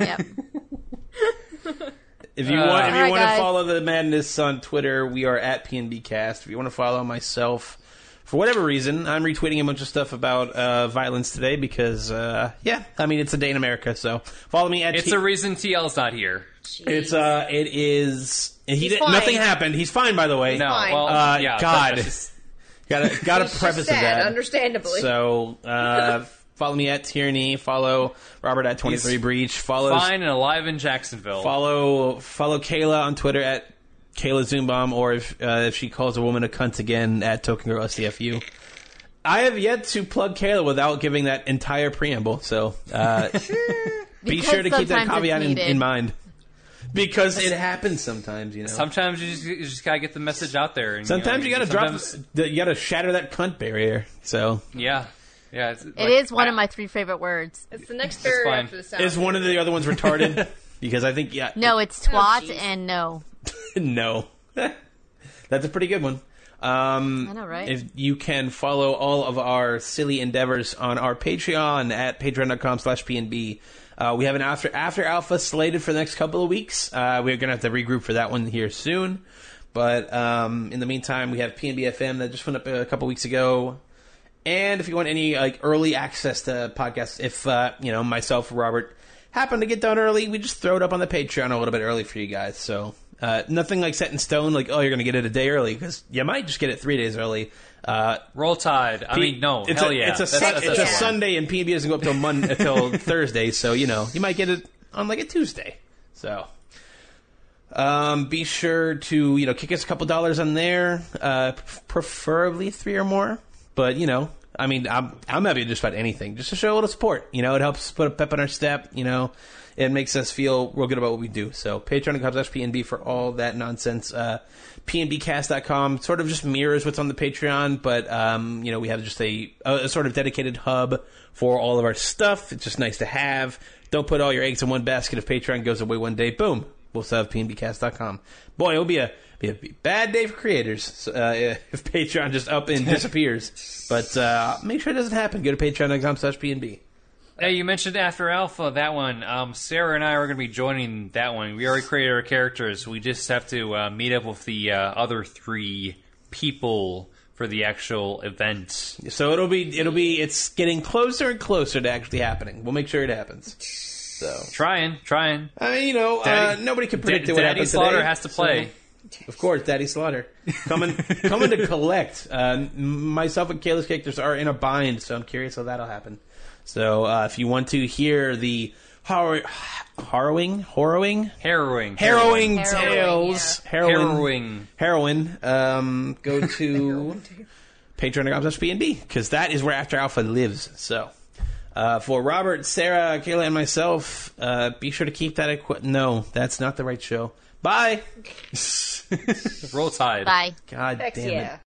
Yep. If you Uh, want, if you Alright, want to follow the madness on Twitter, we are at PNBcast. If you want to follow myself, for whatever reason, I'm retweeting a bunch of stuff about uh, violence today because, uh, yeah, I mean it's a day in America. So follow me at. It's T- a reason TL's not here. It's uh, it is. He He's did, fine. nothing happened. He's fine, by the way. No, fine. well, Uh, yeah, God. Gotta gotta He's just preface sad, that. understandably. So uh, follow me at Tyranny. Follow Robert at Twenty Three Breach. Follow fine and alive in Jacksonville. follow follow Kayla on Twitter at Kayla Zoombomb, or if uh, if she calls a woman a cunt again at Token Girl SDFU. I have yet to plug Kayla without giving that entire preamble, so uh, be sure to keep that caveat in, in mind. Because it happens sometimes, you know. Sometimes you just, you just gotta get the message out there. And, sometimes you know, gotta drop, sometimes- the, you gotta shatter that cunt barrier. So Yeah, yeah. It's, It is one of my three favorite words. it's the next That's paragraph fine. for the sound. is one of the other ones retarded? because I think yeah, No, it's twat jeez. and no. no. That's a pretty good one. Um, I know, right? If you can follow all of our silly endeavors on our Patreon at patreon.com slash PNB. Uh, we have an after after alpha slated for the next couple of weeks. Uh, we're gonna have to regroup for that one here soon. But um, in the meantime, we have PNB FM that just went up a couple weeks ago. And if you want any like early access to podcasts, if uh, you know myself, Robert, happen to get done early, we just throw it up on the Patreon a little bit early for you guys. So uh, nothing like set in stone, like oh you're going to get it a day early because you might just get it three days early. Uh, Roll Tide. I mean, no, it's hell a, yeah. It's a, That's- Sun- that's- it's a. Sunday and PNB doesn't go up till Monday until Thursday, so you know you might get it on like a Tuesday. So. Um, be sure to you know kick us a couple dollars on there, uh, preferably three or more. But you know, I mean, I'm I'm happy to just about anything, just to show a little support. You know, it helps put a pep in our step. You know, it makes us feel real good about what we do. So Patreon.com slash PNB for all that nonsense. Uh, PNBcast.com sort of just mirrors what's on the Patreon, but um, you know, we have just a, a sort of dedicated hub for all of our stuff. It's just nice to have. Don't put all your eggs in one basket. If Patreon goes away one day, boom, we'll still have PNBcast.com. Boy, it'll be a be a bad day for creators uh, if Patreon just up and disappears. But uh, make sure it doesn't happen. Go to patreon.com slash PNB. Hey, you mentioned After Alpha, that one. Um, Sarah and I are going to be joining that one. We already created our characters. We just have to uh, meet up with the uh, other three people for the actual event. So it'll be it'll be it's getting closer and closer to actually happening. We'll make sure it happens. So Trying, trying. Mean, you know, uh, nobody can predict Da- what Daddy happens Slaughter today, has to so- play. Of course, Daddy Slaughter coming coming to collect. Uh, myself and Kayla's characters are in a bind, so I'm curious how that'll happen. So uh, if you want to hear the horror, harrowing, harrowing, Harrowing. harrowing Harrowing, tales, yeah. heroin, Harrowing. heroin, um, go to patreon.com slash PNB because that is where After Alpha lives. So. Uh, for Robert, Sarah, Kayla, and myself, uh, be sure to keep that. Equi- no, that's not the right show. Bye. Roll Tide. Bye. God Heck damn it. yeah.